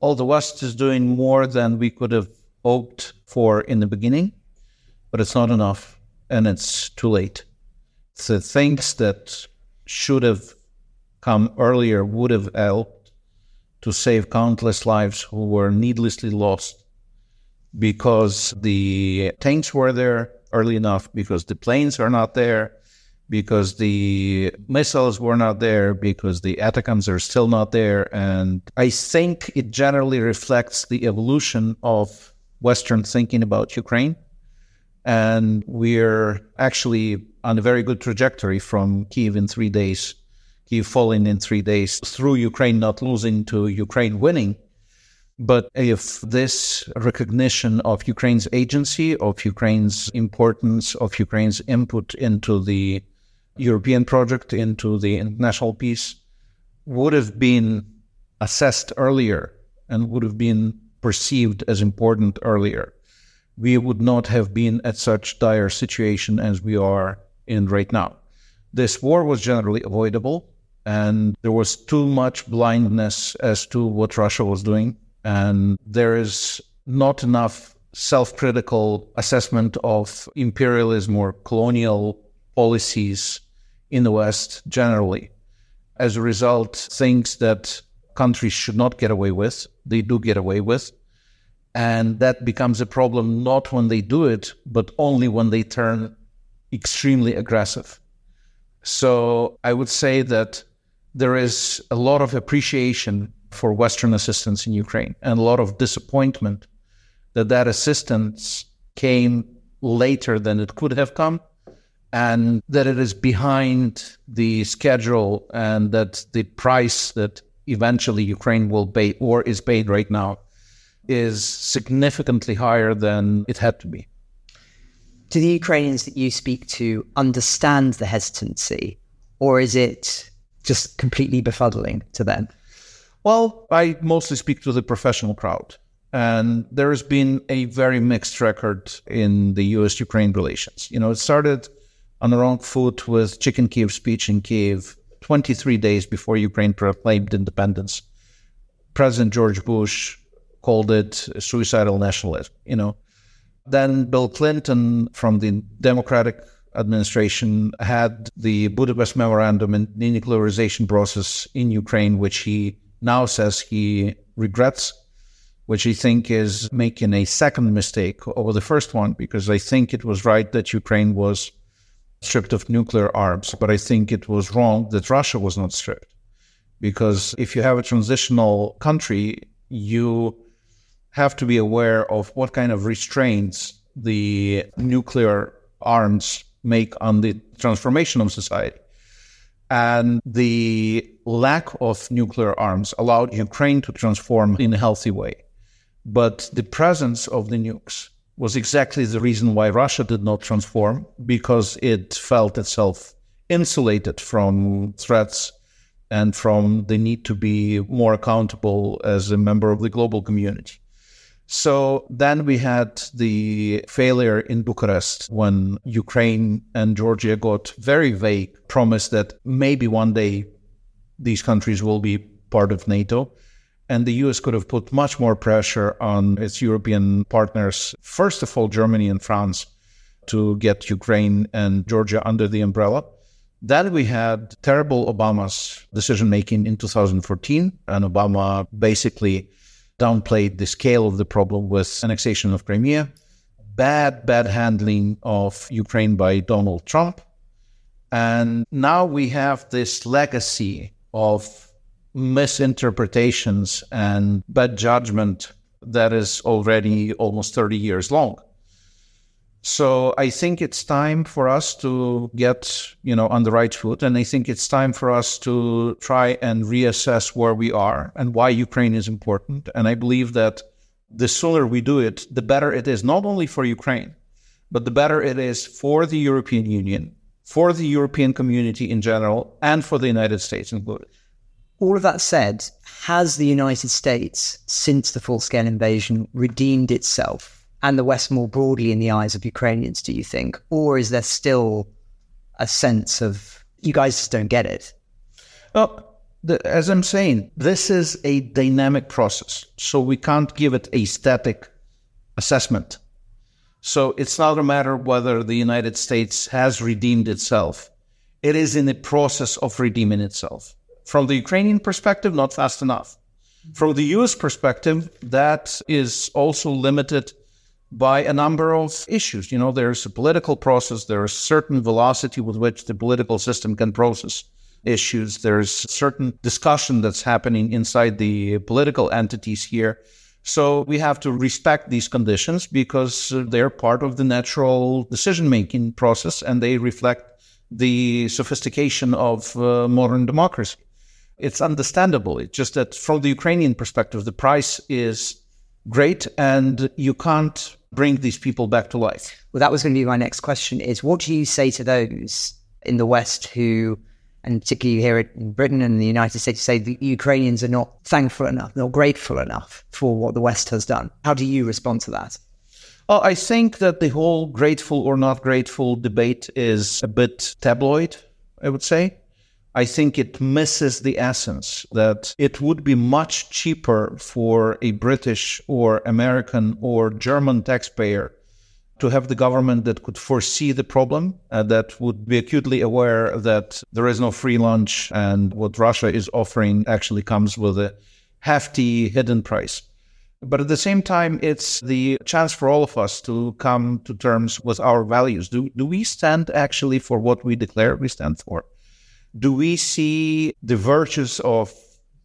I: Well, the West is doing more than we could have hoped for in the beginning, but it's not enough and it's too late. The things that should have come earlier would have helped to save countless lives who were needlessly lost because the tanks were there early enough, because the planes are not there, because the missiles were not there, because the ATACMS are still not there. And I think it generally reflects the evolution of Western thinking about Ukraine. And we're actually on a very good trajectory from Kiev in three days, Kiev falling in three days, through Ukraine not losing to Ukraine winning. But if this recognition of Ukraine's agency, of Ukraine's importance, of Ukraine's input into the European project into the international peace would have been assessed earlier and would have been perceived as important earlier, we would not have been at such dire situation as we are in right now. This war was generally avoidable, and there was too much blindness as to what Russia was doing, and there is not enough self-critical assessment of imperialism or colonial policies in the West generally. As a result, things that countries should not get away with, they do get away with. And that becomes a problem not when they do it, but only when they turn extremely aggressive. So I would say that there is a lot of appreciation for Western assistance in Ukraine and a lot of disappointment that that assistance came later than it could have come and that it is behind the schedule and that the price that eventually Ukraine will pay or is paid right now is significantly higher than it had to be.
B: Do the Ukrainians that you speak to understand the hesitancy, or is it just completely befuddling to them?
I: Well, I mostly speak to the professional crowd. And there has been a very mixed record in the US Ukraine relations. You know, it started on the wrong foot with Chicken Kiev speech in Kiev 23 days before Ukraine proclaimed independence. President George Bush called it suicidal nationalism, you know. Then Bill Clinton from the Democratic administration had the Budapest Memorandum and denuclearization process in Ukraine, which he now says he regrets, which I think is making a second mistake over the first one, because I think it was right that Ukraine was stripped of nuclear arms, but I think it was wrong that Russia was not stripped. Because if you have a transitional country, you have to be aware of what kind of restraints the nuclear arms make on the transformation of society. And the lack of nuclear arms allowed Ukraine to transform in a healthy way. But the presence of the nukes was exactly the reason why Russia did not transform, because it felt itself insulated from threats and from the need to be more accountable as a member of the global community. So then we had the failure in Bucharest when Ukraine and Georgia got very vague promise that maybe one day these countries will be part of NATO. And the US could have put much more pressure on its European partners, first of all, Germany and France, to get Ukraine and Georgia under the umbrella. Then we had terrible Obama's decision making in 2014, and Obama basically downplayed the scale of the problem with annexation of Crimea, bad, bad handling of Ukraine by Donald Trump. And now we have this legacy of misinterpretations and bad judgment that is already almost 30 years long. So I think it's time for us to get, you know, on the right foot. And I think it's time for us to try and reassess where we are and why Ukraine is important. And I believe that the sooner we do it, the better it is, not only for Ukraine, but the better it is for the European Union, for the European community in general, and for the United States included.
B: All of that said, has the United States, since the full scale invasion, redeemed itself and the West more broadly in the eyes of Ukrainians, do you think? Or is there still a sense of you guys just don't get it?
I: Well, the, as I'm saying, this is a dynamic process. So we can't give it a static assessment. So it's not a matter whether the United States has redeemed itself. It is in the process of redeeming itself. From the Ukrainian perspective, not fast enough. From the US perspective, that is also limited by a number of issues. You know, there's a political process, there's a certain velocity with which the political system can process issues, there's certain discussion that's happening inside the political entities here. So we have to respect these conditions because they're part of the natural decision making process and they reflect the sophistication of uh, modern democracy. It's understandable. It's just that from the Ukrainian perspective, the price is great and you can't bring these people back to life?
B: Well, that was going to be my next question is what do you say to those in the West who, and particularly here in Britain and the United States, say the Ukrainians are not thankful enough, not grateful enough for what the West has done? How do you respond to that?
I: Well, I think that the whole grateful or not grateful debate is a bit tabloid, I would say. I think it misses the essence that it would be much cheaper for a British or American or German taxpayer to have the government that could foresee the problem, uh, that would be acutely aware that there is no free lunch and what Russia is offering actually comes with a hefty hidden price. But at the same time, it's the chance for all of us to come to terms with our values. Do, do we stand actually for what we declare we stand for? Do we see the virtues of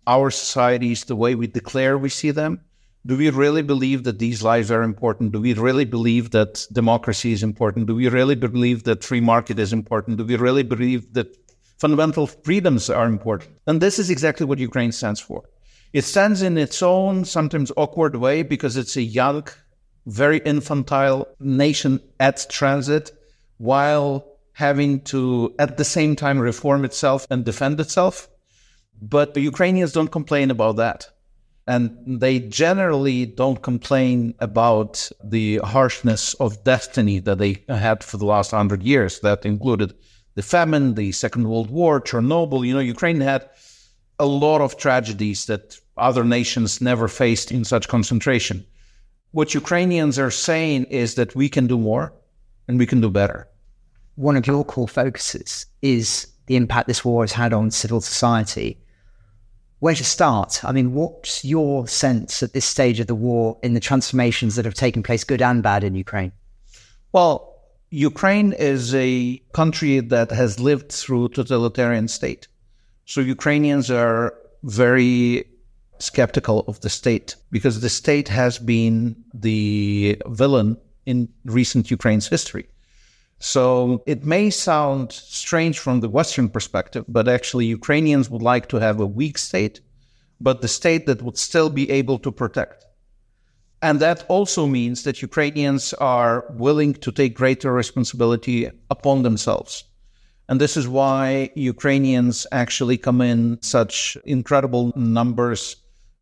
I: our societies the way we declare we see them? Do we really believe that these lives are important? Do we really believe that democracy is important? Do we really believe that free market is important? Do we really believe that fundamental freedoms are important? And this is exactly what Ukraine stands for. It stands in its own, sometimes awkward way because it's a young, very infantile nation at transit, while having to, at the same time, reform itself and defend itself. But the Ukrainians don't complain about that. And they generally don't complain about the harshness of destiny that they had for the last hundred years. That included the famine, the Second World War, Chernobyl. You know, Ukraine had a lot of tragedies that other nations never faced in such concentration. What Ukrainians are saying is that we can do more and we can do better
B: one of your core focuses is the impact this war has had on civil society. Where to start? I mean, what's your sense at this stage of the war in the transformations that have taken place, good and bad, in Ukraine?
I: Well, Ukraine is a country that has lived through totalitarian state. So Ukrainians are very skeptical of the state because the state has been the villain in recent Ukraine's history. So it may sound strange from the Western perspective, but actually, Ukrainians would like to have a weak state, but the state that would still be able to protect. And that also means that Ukrainians are willing to take greater responsibility upon themselves. And this is why Ukrainians actually come in such incredible numbers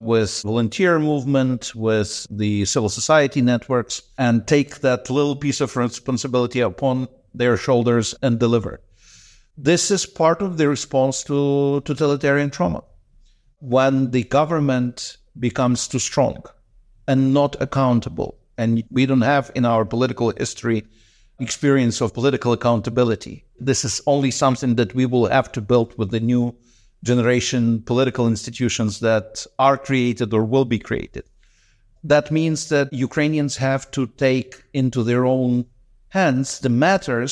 I: with volunteer movement, with the civil society networks, and take that little piece of responsibility upon their shoulders and deliver. This is part of the response to totalitarian trauma. When the government becomes too strong and not accountable, and we don't have in our political history experience of political accountability. This is only something that we will have to build with the new generation political institutions that are created or will be created. That means that Ukrainians have to take into their own hands the matters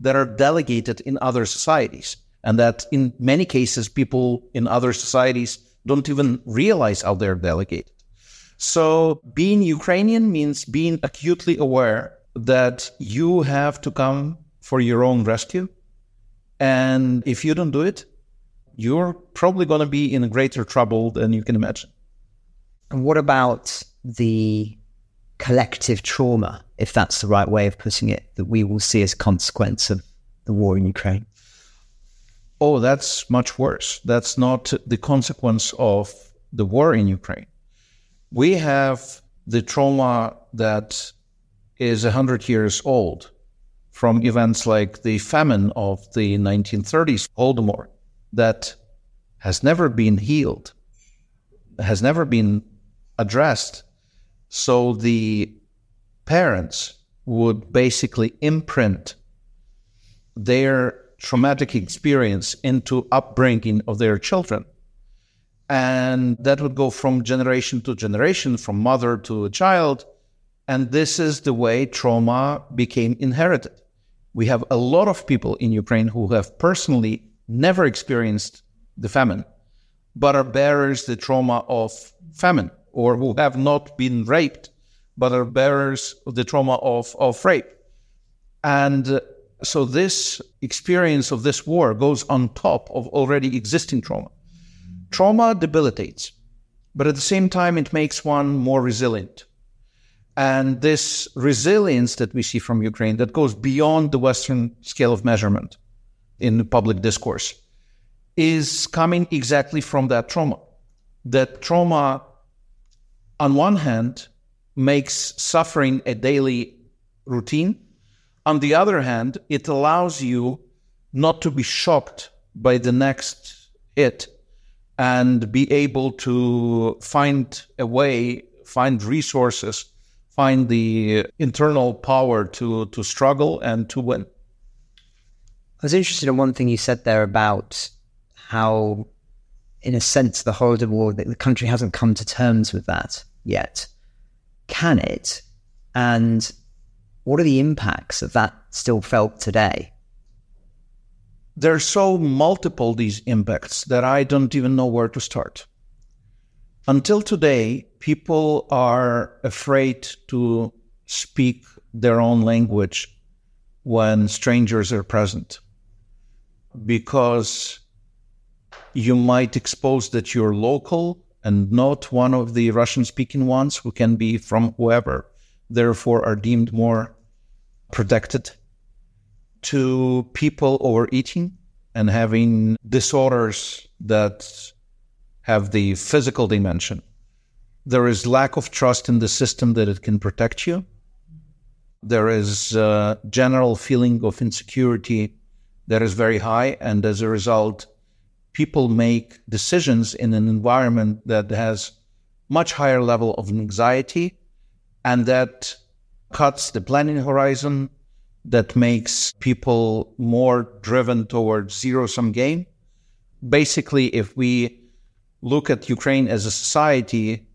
I: that are delegated in other societies. And that in many cases, people in other societies don't even realize how they're delegated. So being Ukrainian means being acutely aware that you have to come for your own rescue. And if you don't do it, you're probably going to be in greater trouble than you can imagine.
B: And what about the collective trauma, if that's the right way of putting it, that we will see as a consequence of the war in Ukraine?
I: Oh, that's much worse. That's not the consequence of the war in Ukraine. We have the trauma that is 100 years old from events like the famine of the 1930s, Holodomor, that has never been healed, has never been addressed. So the parents would basically imprint their traumatic experience into upbringing of their children. And that would go from generation to generation, from mother to a child. And this is the way trauma became inherited. We have a lot of people in Ukraine who have personally never experienced the famine, but are bearers the trauma of famine, or who have not been raped, but are bearers of the trauma of, of rape. And uh, so this experience of this war goes on top of already existing trauma. Trauma debilitates, but at the same time, it makes one more resilient. And this resilience that we see from Ukraine that goes beyond the Western scale of measurement in the public discourse is coming exactly from that trauma. That trauma, on one hand, makes suffering a daily routine. On the other hand, it allows you not to be shocked by the next hit and be able to find a way, find resources, find the internal power to, to struggle and to win.
B: I was interested in one thing you said there about how, in a sense, the Holodomor, War, the country hasn't come to terms with that yet. Can it? And what are the impacts of that still felt today?
I: There are so multiple, these impacts, that I don't even know where to start. Until today, people are afraid to speak their own language when strangers are present because you might expose that you're local and not one of the Russian speaking ones who can be from whoever, therefore are deemed more protected, to people overeating and having disorders that have the physical dimension. There is lack of trust in the system that it can protect you. There is a general feeling of insecurity that is very high. And as a result, people make decisions in an environment that has much higher level of anxiety and that cuts the planning horizon that makes people more driven towards zero sum game basically if we look at ukraine as a society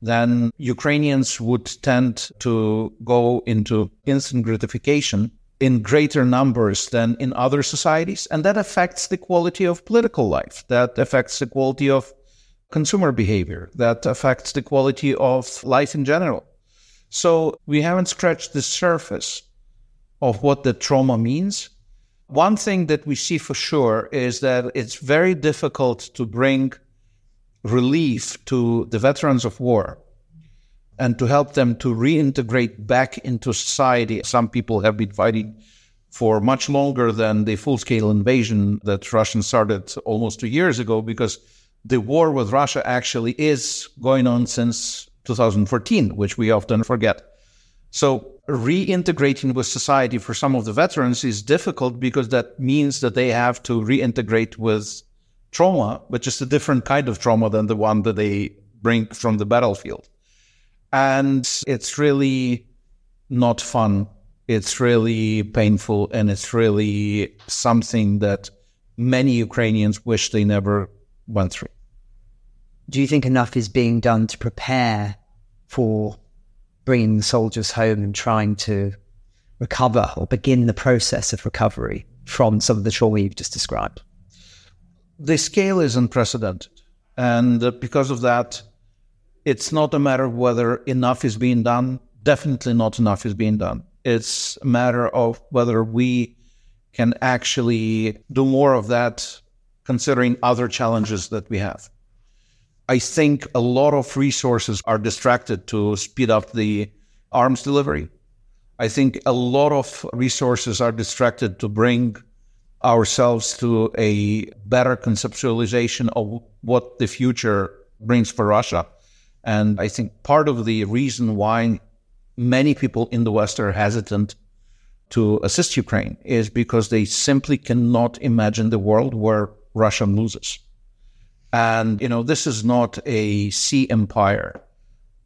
I: then ukrainians would tend to go into instant gratification in greater numbers than in other societies. And that affects the quality of political life. That affects the quality of consumer behavior. That affects the quality of life in general. So we haven't scratched the surface of what the trauma means. One thing that we see for sure is that it's very difficult to bring relief to the veterans of war and to help them to reintegrate back into society. Some people have been fighting for much longer than the full scale invasion that Russians started almost two years ago because the war with Russia actually is going on since 2014, which we often forget. So reintegrating with society for some of the veterans is difficult because that means that they have to reintegrate with trauma, which is a different kind of trauma than the one that they bring from the battlefield. And it's really not fun. It's really painful and it's really something that many Ukrainians wish they never went through.
B: Do you think enough is being done to prepare for bringing the soldiers home and trying to recover or begin the process of recovery from some of the trauma you've just described?
I: The scale is unprecedented. And uh, because of that, it's not a matter of whether enough is being done. Definitely not enough is being done. It's a matter of whether we can actually do more of that considering other challenges that we have. I think a lot of resources are distracted to speed up the arms delivery. I think a lot of resources are distracted to bring ourselves to a better conceptualization of what the future brings for Russia. And I think part of the reason why many people in the West are hesitant to assist Ukraine is because they simply cannot imagine the world where Russia loses. And, you know, this is not a sea empire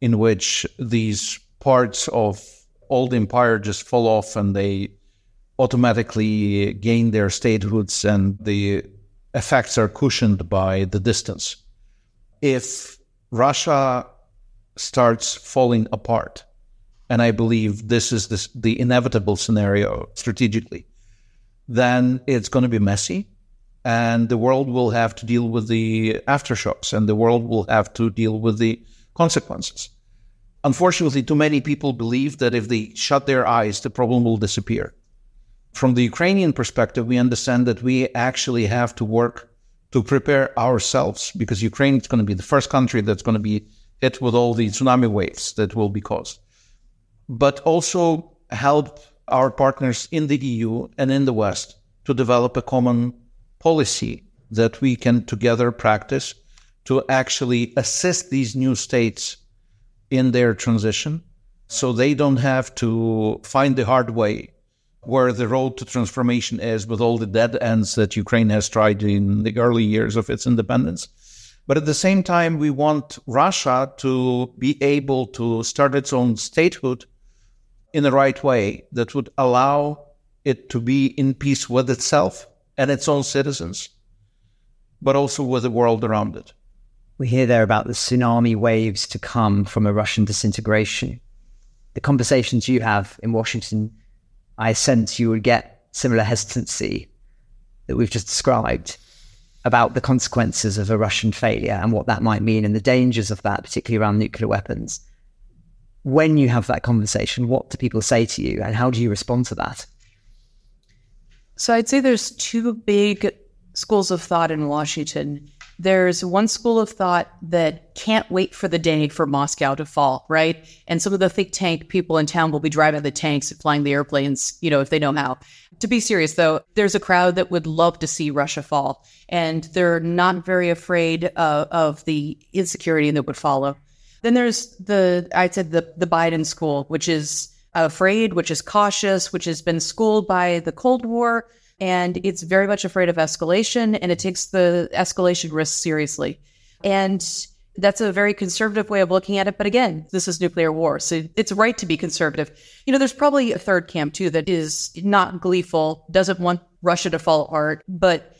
I: in which these parts of old empire just fall off and they automatically gain their statehoods and the effects are cushioned by the distance. If Russia starts falling apart, and I believe this is this, the inevitable scenario strategically, then it's going to be messy and the world will have to deal with the aftershocks and the world will have to deal with the consequences. Unfortunately, too many people believe that if they shut their eyes, the problem will disappear. From the Ukrainian perspective, we understand that we actually have to work to prepare ourselves because Ukraine is going to be the first country that's going to be hit with all the tsunami waves that will be caused. But also help our partners in the EU and in the West to develop a common policy that we can together practice to actually assist these new states in their transition so they don't have to find the hard way where the road to transformation is with all the dead ends that Ukraine has tried in the early years of its independence. But at the same time, we want Russia to be able to start its own statehood in the right way that would allow it to be in peace with itself and its own citizens, but also with the world around it.
B: We hear there about the tsunami waves to come from a Russian disintegration. The conversations you have in Washington, I sense you would get similar hesitancy that we've just described about the consequences of a Russian failure and what that might mean and the dangers of that, particularly around nuclear weapons. When you have that conversation, what do people say to you and how do you respond to that?
H: So I'd say there's two big schools of thought in Washington. There's one school of thought that can't wait for the day for Moscow to fall, right? And some of the think tank people in town will be driving the tanks and flying the airplanes, you know, if they know how. To be serious, though, there's a crowd that would love to see Russia fall, and they're not very afraid uh, of the insecurity that would follow. Then there's the, I'd say the the Biden school, which is afraid, which is cautious, which has been schooled by the Cold War, and it's very much afraid of escalation and it takes the escalation risk seriously. And that's a very conservative way of looking at it. But again, this is nuclear war. So it's right to be conservative. You know, there's probably a third camp too that is not gleeful, doesn't want Russia to fall apart, but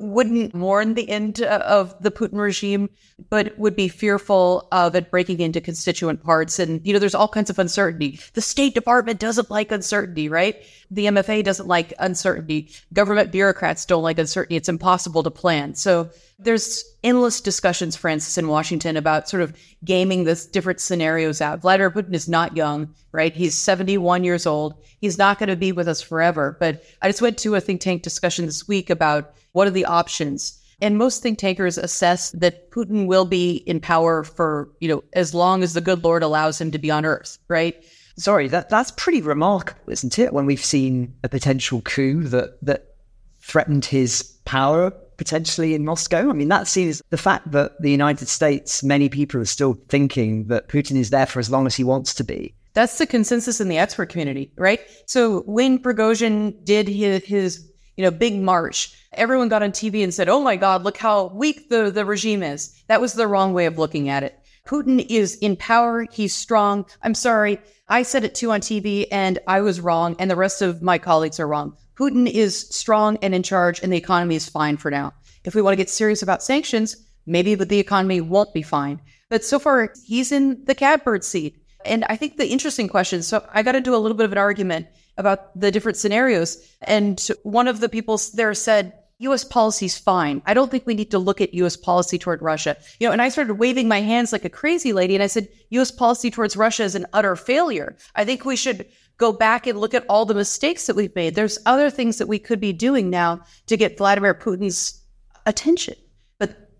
H: wouldn't mourn the end uh, of the Putin regime, but would be fearful of it breaking into constituent parts. And, you know, there's all kinds of uncertainty. The State Department doesn't like uncertainty, right? The MFA doesn't like uncertainty. Government bureaucrats don't like uncertainty. It's impossible to plan. So there's endless discussions, Francis, in Washington about sort of gaming this different scenarios out. Vladimir Putin is not young, right? He's 71 years old. He's not going to be with us forever. But I just went to a think tank discussion this week about what are the options? And most think tankers assess that Putin will be in power for, you know, as long as the good Lord allows him to be on earth, right?
J: Sorry, that that's pretty remarkable, isn't it? When we've seen a potential coup that that threatened his power potentially in Moscow. I mean, that seems the fact that the United States, many people are still thinking that Putin is there for as long as he wants to be.
H: That's the consensus in the expert community, right? So when Prigozhin did his, his you know, big march, everyone got on TV and said, "Oh my God, look how weak the the regime is." That was the wrong way of looking at it. Putin is in power. He's strong. I'm sorry. I said it too on TV and I was wrong. And the rest of my colleagues are wrong. Putin is strong and in charge and the economy is fine for now. If we want to get serious about sanctions, maybe the economy won't be fine. But so far, he's in the catbird seat. And I think the interesting question, so I got to do a little bit of an argument about the different scenarios. And one of the people there said, US policy's fine. I don't think we need to look at US policy toward Russia. You know, and I started waving my hands like a crazy lady and I said, US policy towards Russia is an utter failure. I think we should go back and look at all the mistakes that we've made. There's other things that we could be doing now to get Vladimir Putin's attention. But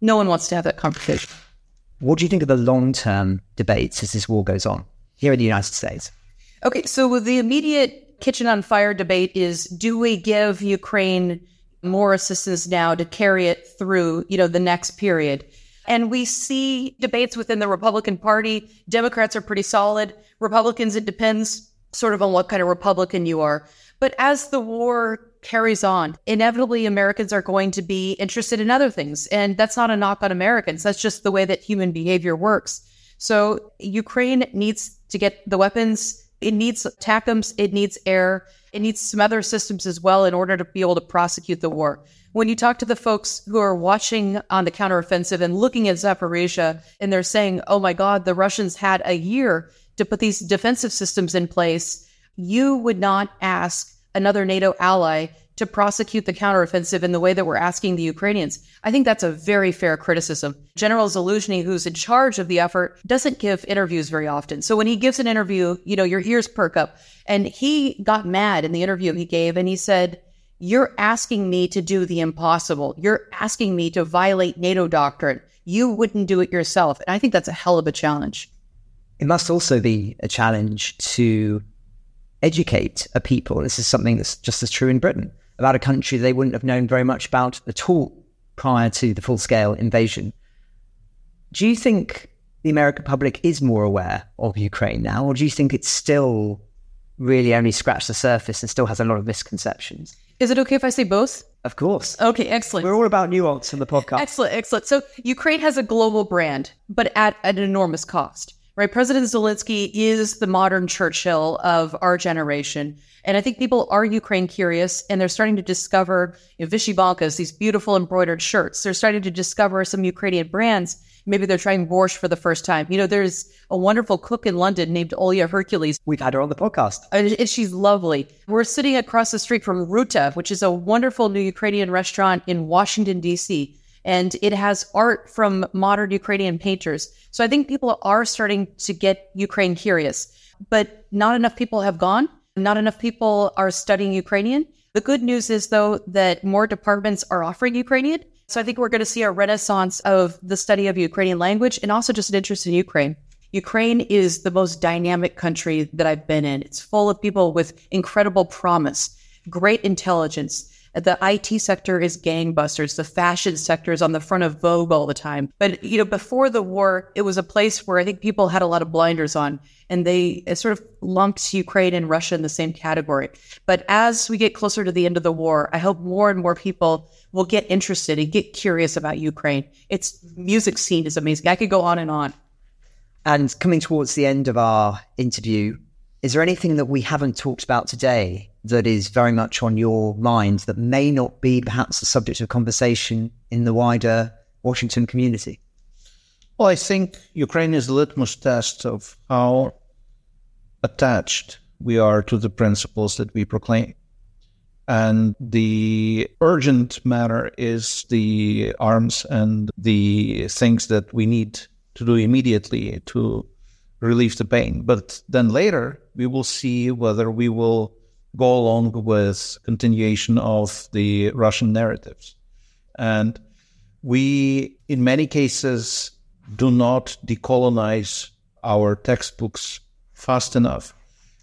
H: no one wants to have that conversation.
J: What do you think of the long term debates as this war goes on here in the United States?
H: Okay, so the immediate kitchen on fire debate is do we give Ukraine more assistance now to carry it through, you know, the next period. And we see debates within the Republican Party. Democrats are pretty solid. Republicans, it depends sort of on what kind of Republican you are. But as the war carries on, inevitably Americans are going to be interested in other things. And that's not a knock on Americans. That's just the way that human behavior works. So Ukraine needs to get the weapons. It needs ATACMS. It needs air. It needs some other systems as well in order to be able to prosecute the war. When you talk to the folks who are watching on the counteroffensive and looking at Zaporizhia, and they're saying, oh my God, the Russians had a year to put these defensive systems in place, you would not ask another NATO ally to prosecute the counteroffensive in the way that we're asking the Ukrainians. I think that's a very fair criticism. General Zaluzhny, who's in charge of the effort, doesn't give interviews very often. So when he gives an interview, you know, your ears perk up. And he got mad in the interview he gave and he said, You're asking me to do the impossible. You're asking me to violate NATO doctrine. You wouldn't do it yourself. And I think that's a hell of a challenge.
J: It must also be a challenge to educate a people. This is something that's just as true in Britain about a country they wouldn't have known very much about at all prior to the full scale invasion. Do you think the American public is more aware of Ukraine now, or do you think it's still really only scratched the surface and still has a lot of misconceptions?
H: Is it okay if I say both?
J: Of course.
H: Okay, excellent.
J: We're all about nuance in the podcast.
H: Excellent, excellent. So Ukraine has a global brand, but at an enormous cost right? President Zelensky is the modern Churchill of our generation. And I think people are Ukraine curious and they're starting to discover you know, Vyshyvankas, these beautiful embroidered shirts. They're starting to discover some Ukrainian brands. Maybe they're trying borscht for the first time. You know, there's a wonderful cook in London named Olia Hercules.
J: We've had her on the podcast.
H: And she's lovely. We're sitting across the street from Ruta, which is a wonderful new Ukrainian restaurant in Washington, D.C and it has art from modern Ukrainian painters. So I think people are starting to get Ukraine curious, but not enough people have gone. Not enough people are studying Ukrainian. The good news is, though, that more departments are offering Ukrainian. So I think we're going to see a renaissance of the study of Ukrainian language and also just an interest in Ukraine. Ukraine is the most dynamic country that I've been in. It's full of people with incredible promise, great intelligence, the IT sector is gangbusters. The fashion sector is on the front of Vogue all the time. But, you know, before the war, it was a place where I think people had a lot of blinders on and they sort of lumped Ukraine and Russia in the same category. But as we get closer to the end of the war, I hope more and more people will get interested and get curious about Ukraine. Its music scene is amazing. I could go on and on.
J: And coming towards the end of our interview, is there anything that we haven't talked about today that is very much on your mind that may not be perhaps the subject of conversation in the wider Washington community?
I: Well, I think Ukraine is the litmus test of how attached we are to the principles that we proclaim. And the urgent matter is the arms and the things that we need to do immediately to relieve the pain. But then later, we will see whether we will go along with continuation of the Russian narratives. And We, in many cases, do not decolonize our textbooks fast enough.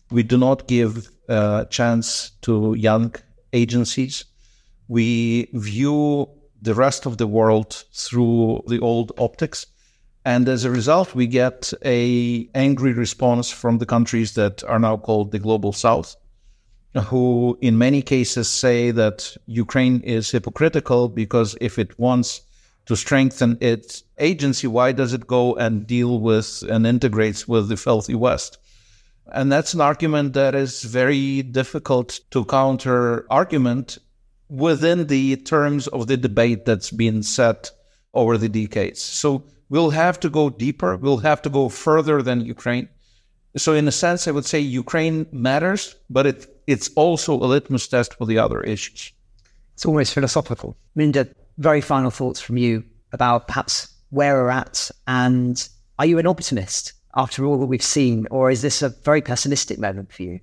I: We do not give a chance to young agencies. We view the rest of the world through the old optics. And as a result, we get a angry response from the countries that are now called the global south, who in many cases say that Ukraine is hypocritical because if it wants to strengthen its agency, why does it go and deal with and integrates with the filthy West? And that's an argument that is very difficult to counter argument within the terms of the debate that's been set over the decades. So we'll have to go deeper. We'll have to go further than Ukraine. So in a sense, I would say Ukraine matters, but it, it's also a litmus test for the other issues.
B: It's almost philosophical. Melinda, very final thoughts from you about perhaps where we're at and are you an optimist after all that we've seen, or is this a very pessimistic moment for you?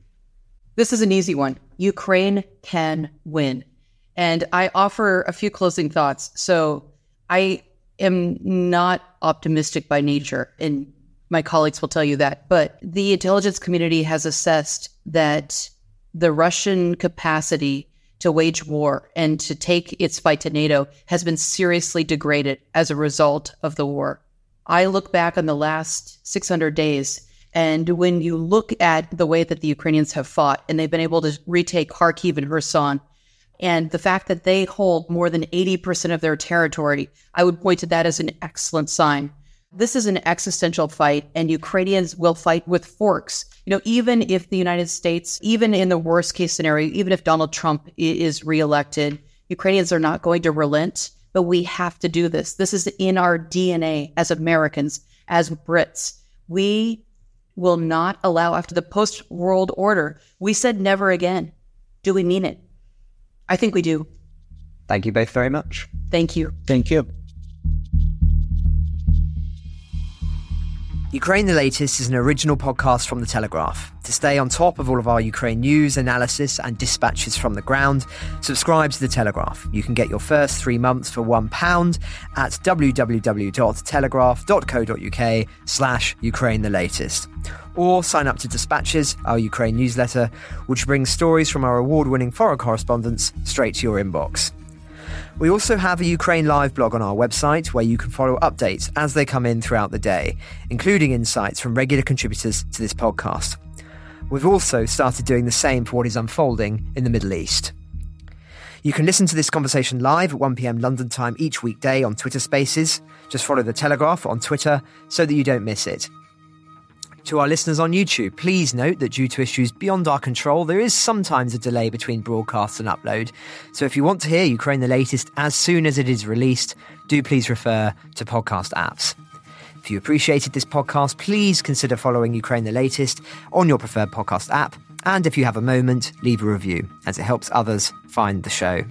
H: This is an easy one. Ukraine can win. And I offer a few closing thoughts. So I am not optimistic by nature, and my colleagues will tell you that. But the intelligence community has assessed that the Russian capacity to wage war and to take its fight to NATO has been seriously degraded as a result of the war. I look back on the last 600 days, and when you look at the way that the Ukrainians have fought and they've been able to retake Kharkiv and Kherson, and the fact that they hold more than 80% of their territory, I would point to that as an excellent sign. This is an existential fight, and Ukrainians will fight with forks. You know, even if the United States, even in the worst case scenario, even if Donald Trump is reelected, Ukrainians are not going to relent but we have to do this. This is in our DNA as Americans, as Brits. We will not allow, after the post world order, we said never again. Do we mean it? I think we do.
B: Thank you both very much.
H: Thank you.
I: Thank you.
B: Ukraine the Latest is an original podcast from The Telegraph. To stay on top of all of our Ukraine news, analysis, and dispatches from the ground, subscribe to The Telegraph. You can get your first three months for £1 at www.telegraph.co.uk slash Ukraine the Latest. Or sign up to Dispatches, our Ukraine newsletter, which brings stories from our award-winning foreign correspondents straight to your inbox. We also have a Ukraine Live blog on our website where you can follow updates as they come in throughout the day, including insights from regular contributors to this podcast. We've also started doing the same for what is unfolding in the Middle East. You can listen to this conversation live at 1pm London time each weekday on Twitter Spaces. Just follow The Telegraph on Twitter so that you don't miss it. To our listeners on YouTube, please note that due to issues beyond our control, there is sometimes a delay between broadcast and upload. So if you want to hear Ukraine the latest as soon as it is released, do please refer to podcast apps. If you appreciated this podcast, please consider following Ukraine the latest on your preferred podcast app. And if you have a moment, leave a review, as it helps others find the show.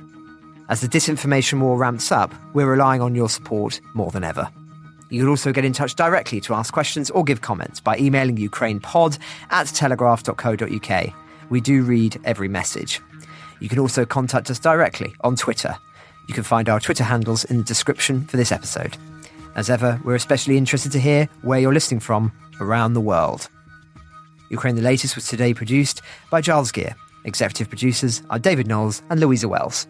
B: As the disinformation war ramps up, we're relying on your support more than ever. You can also get in touch directly to ask questions or give comments by emailing ukrainepod at telegraph.co.uk. We do read every message. You can also contact us directly on Twitter. You can find our Twitter handles in the description for this episode. As ever, we're especially interested to hear where you're listening from around the world. Ukraine the Latest was today produced by Giles Gear. Executive producers are David Knowles and Louisa Wells.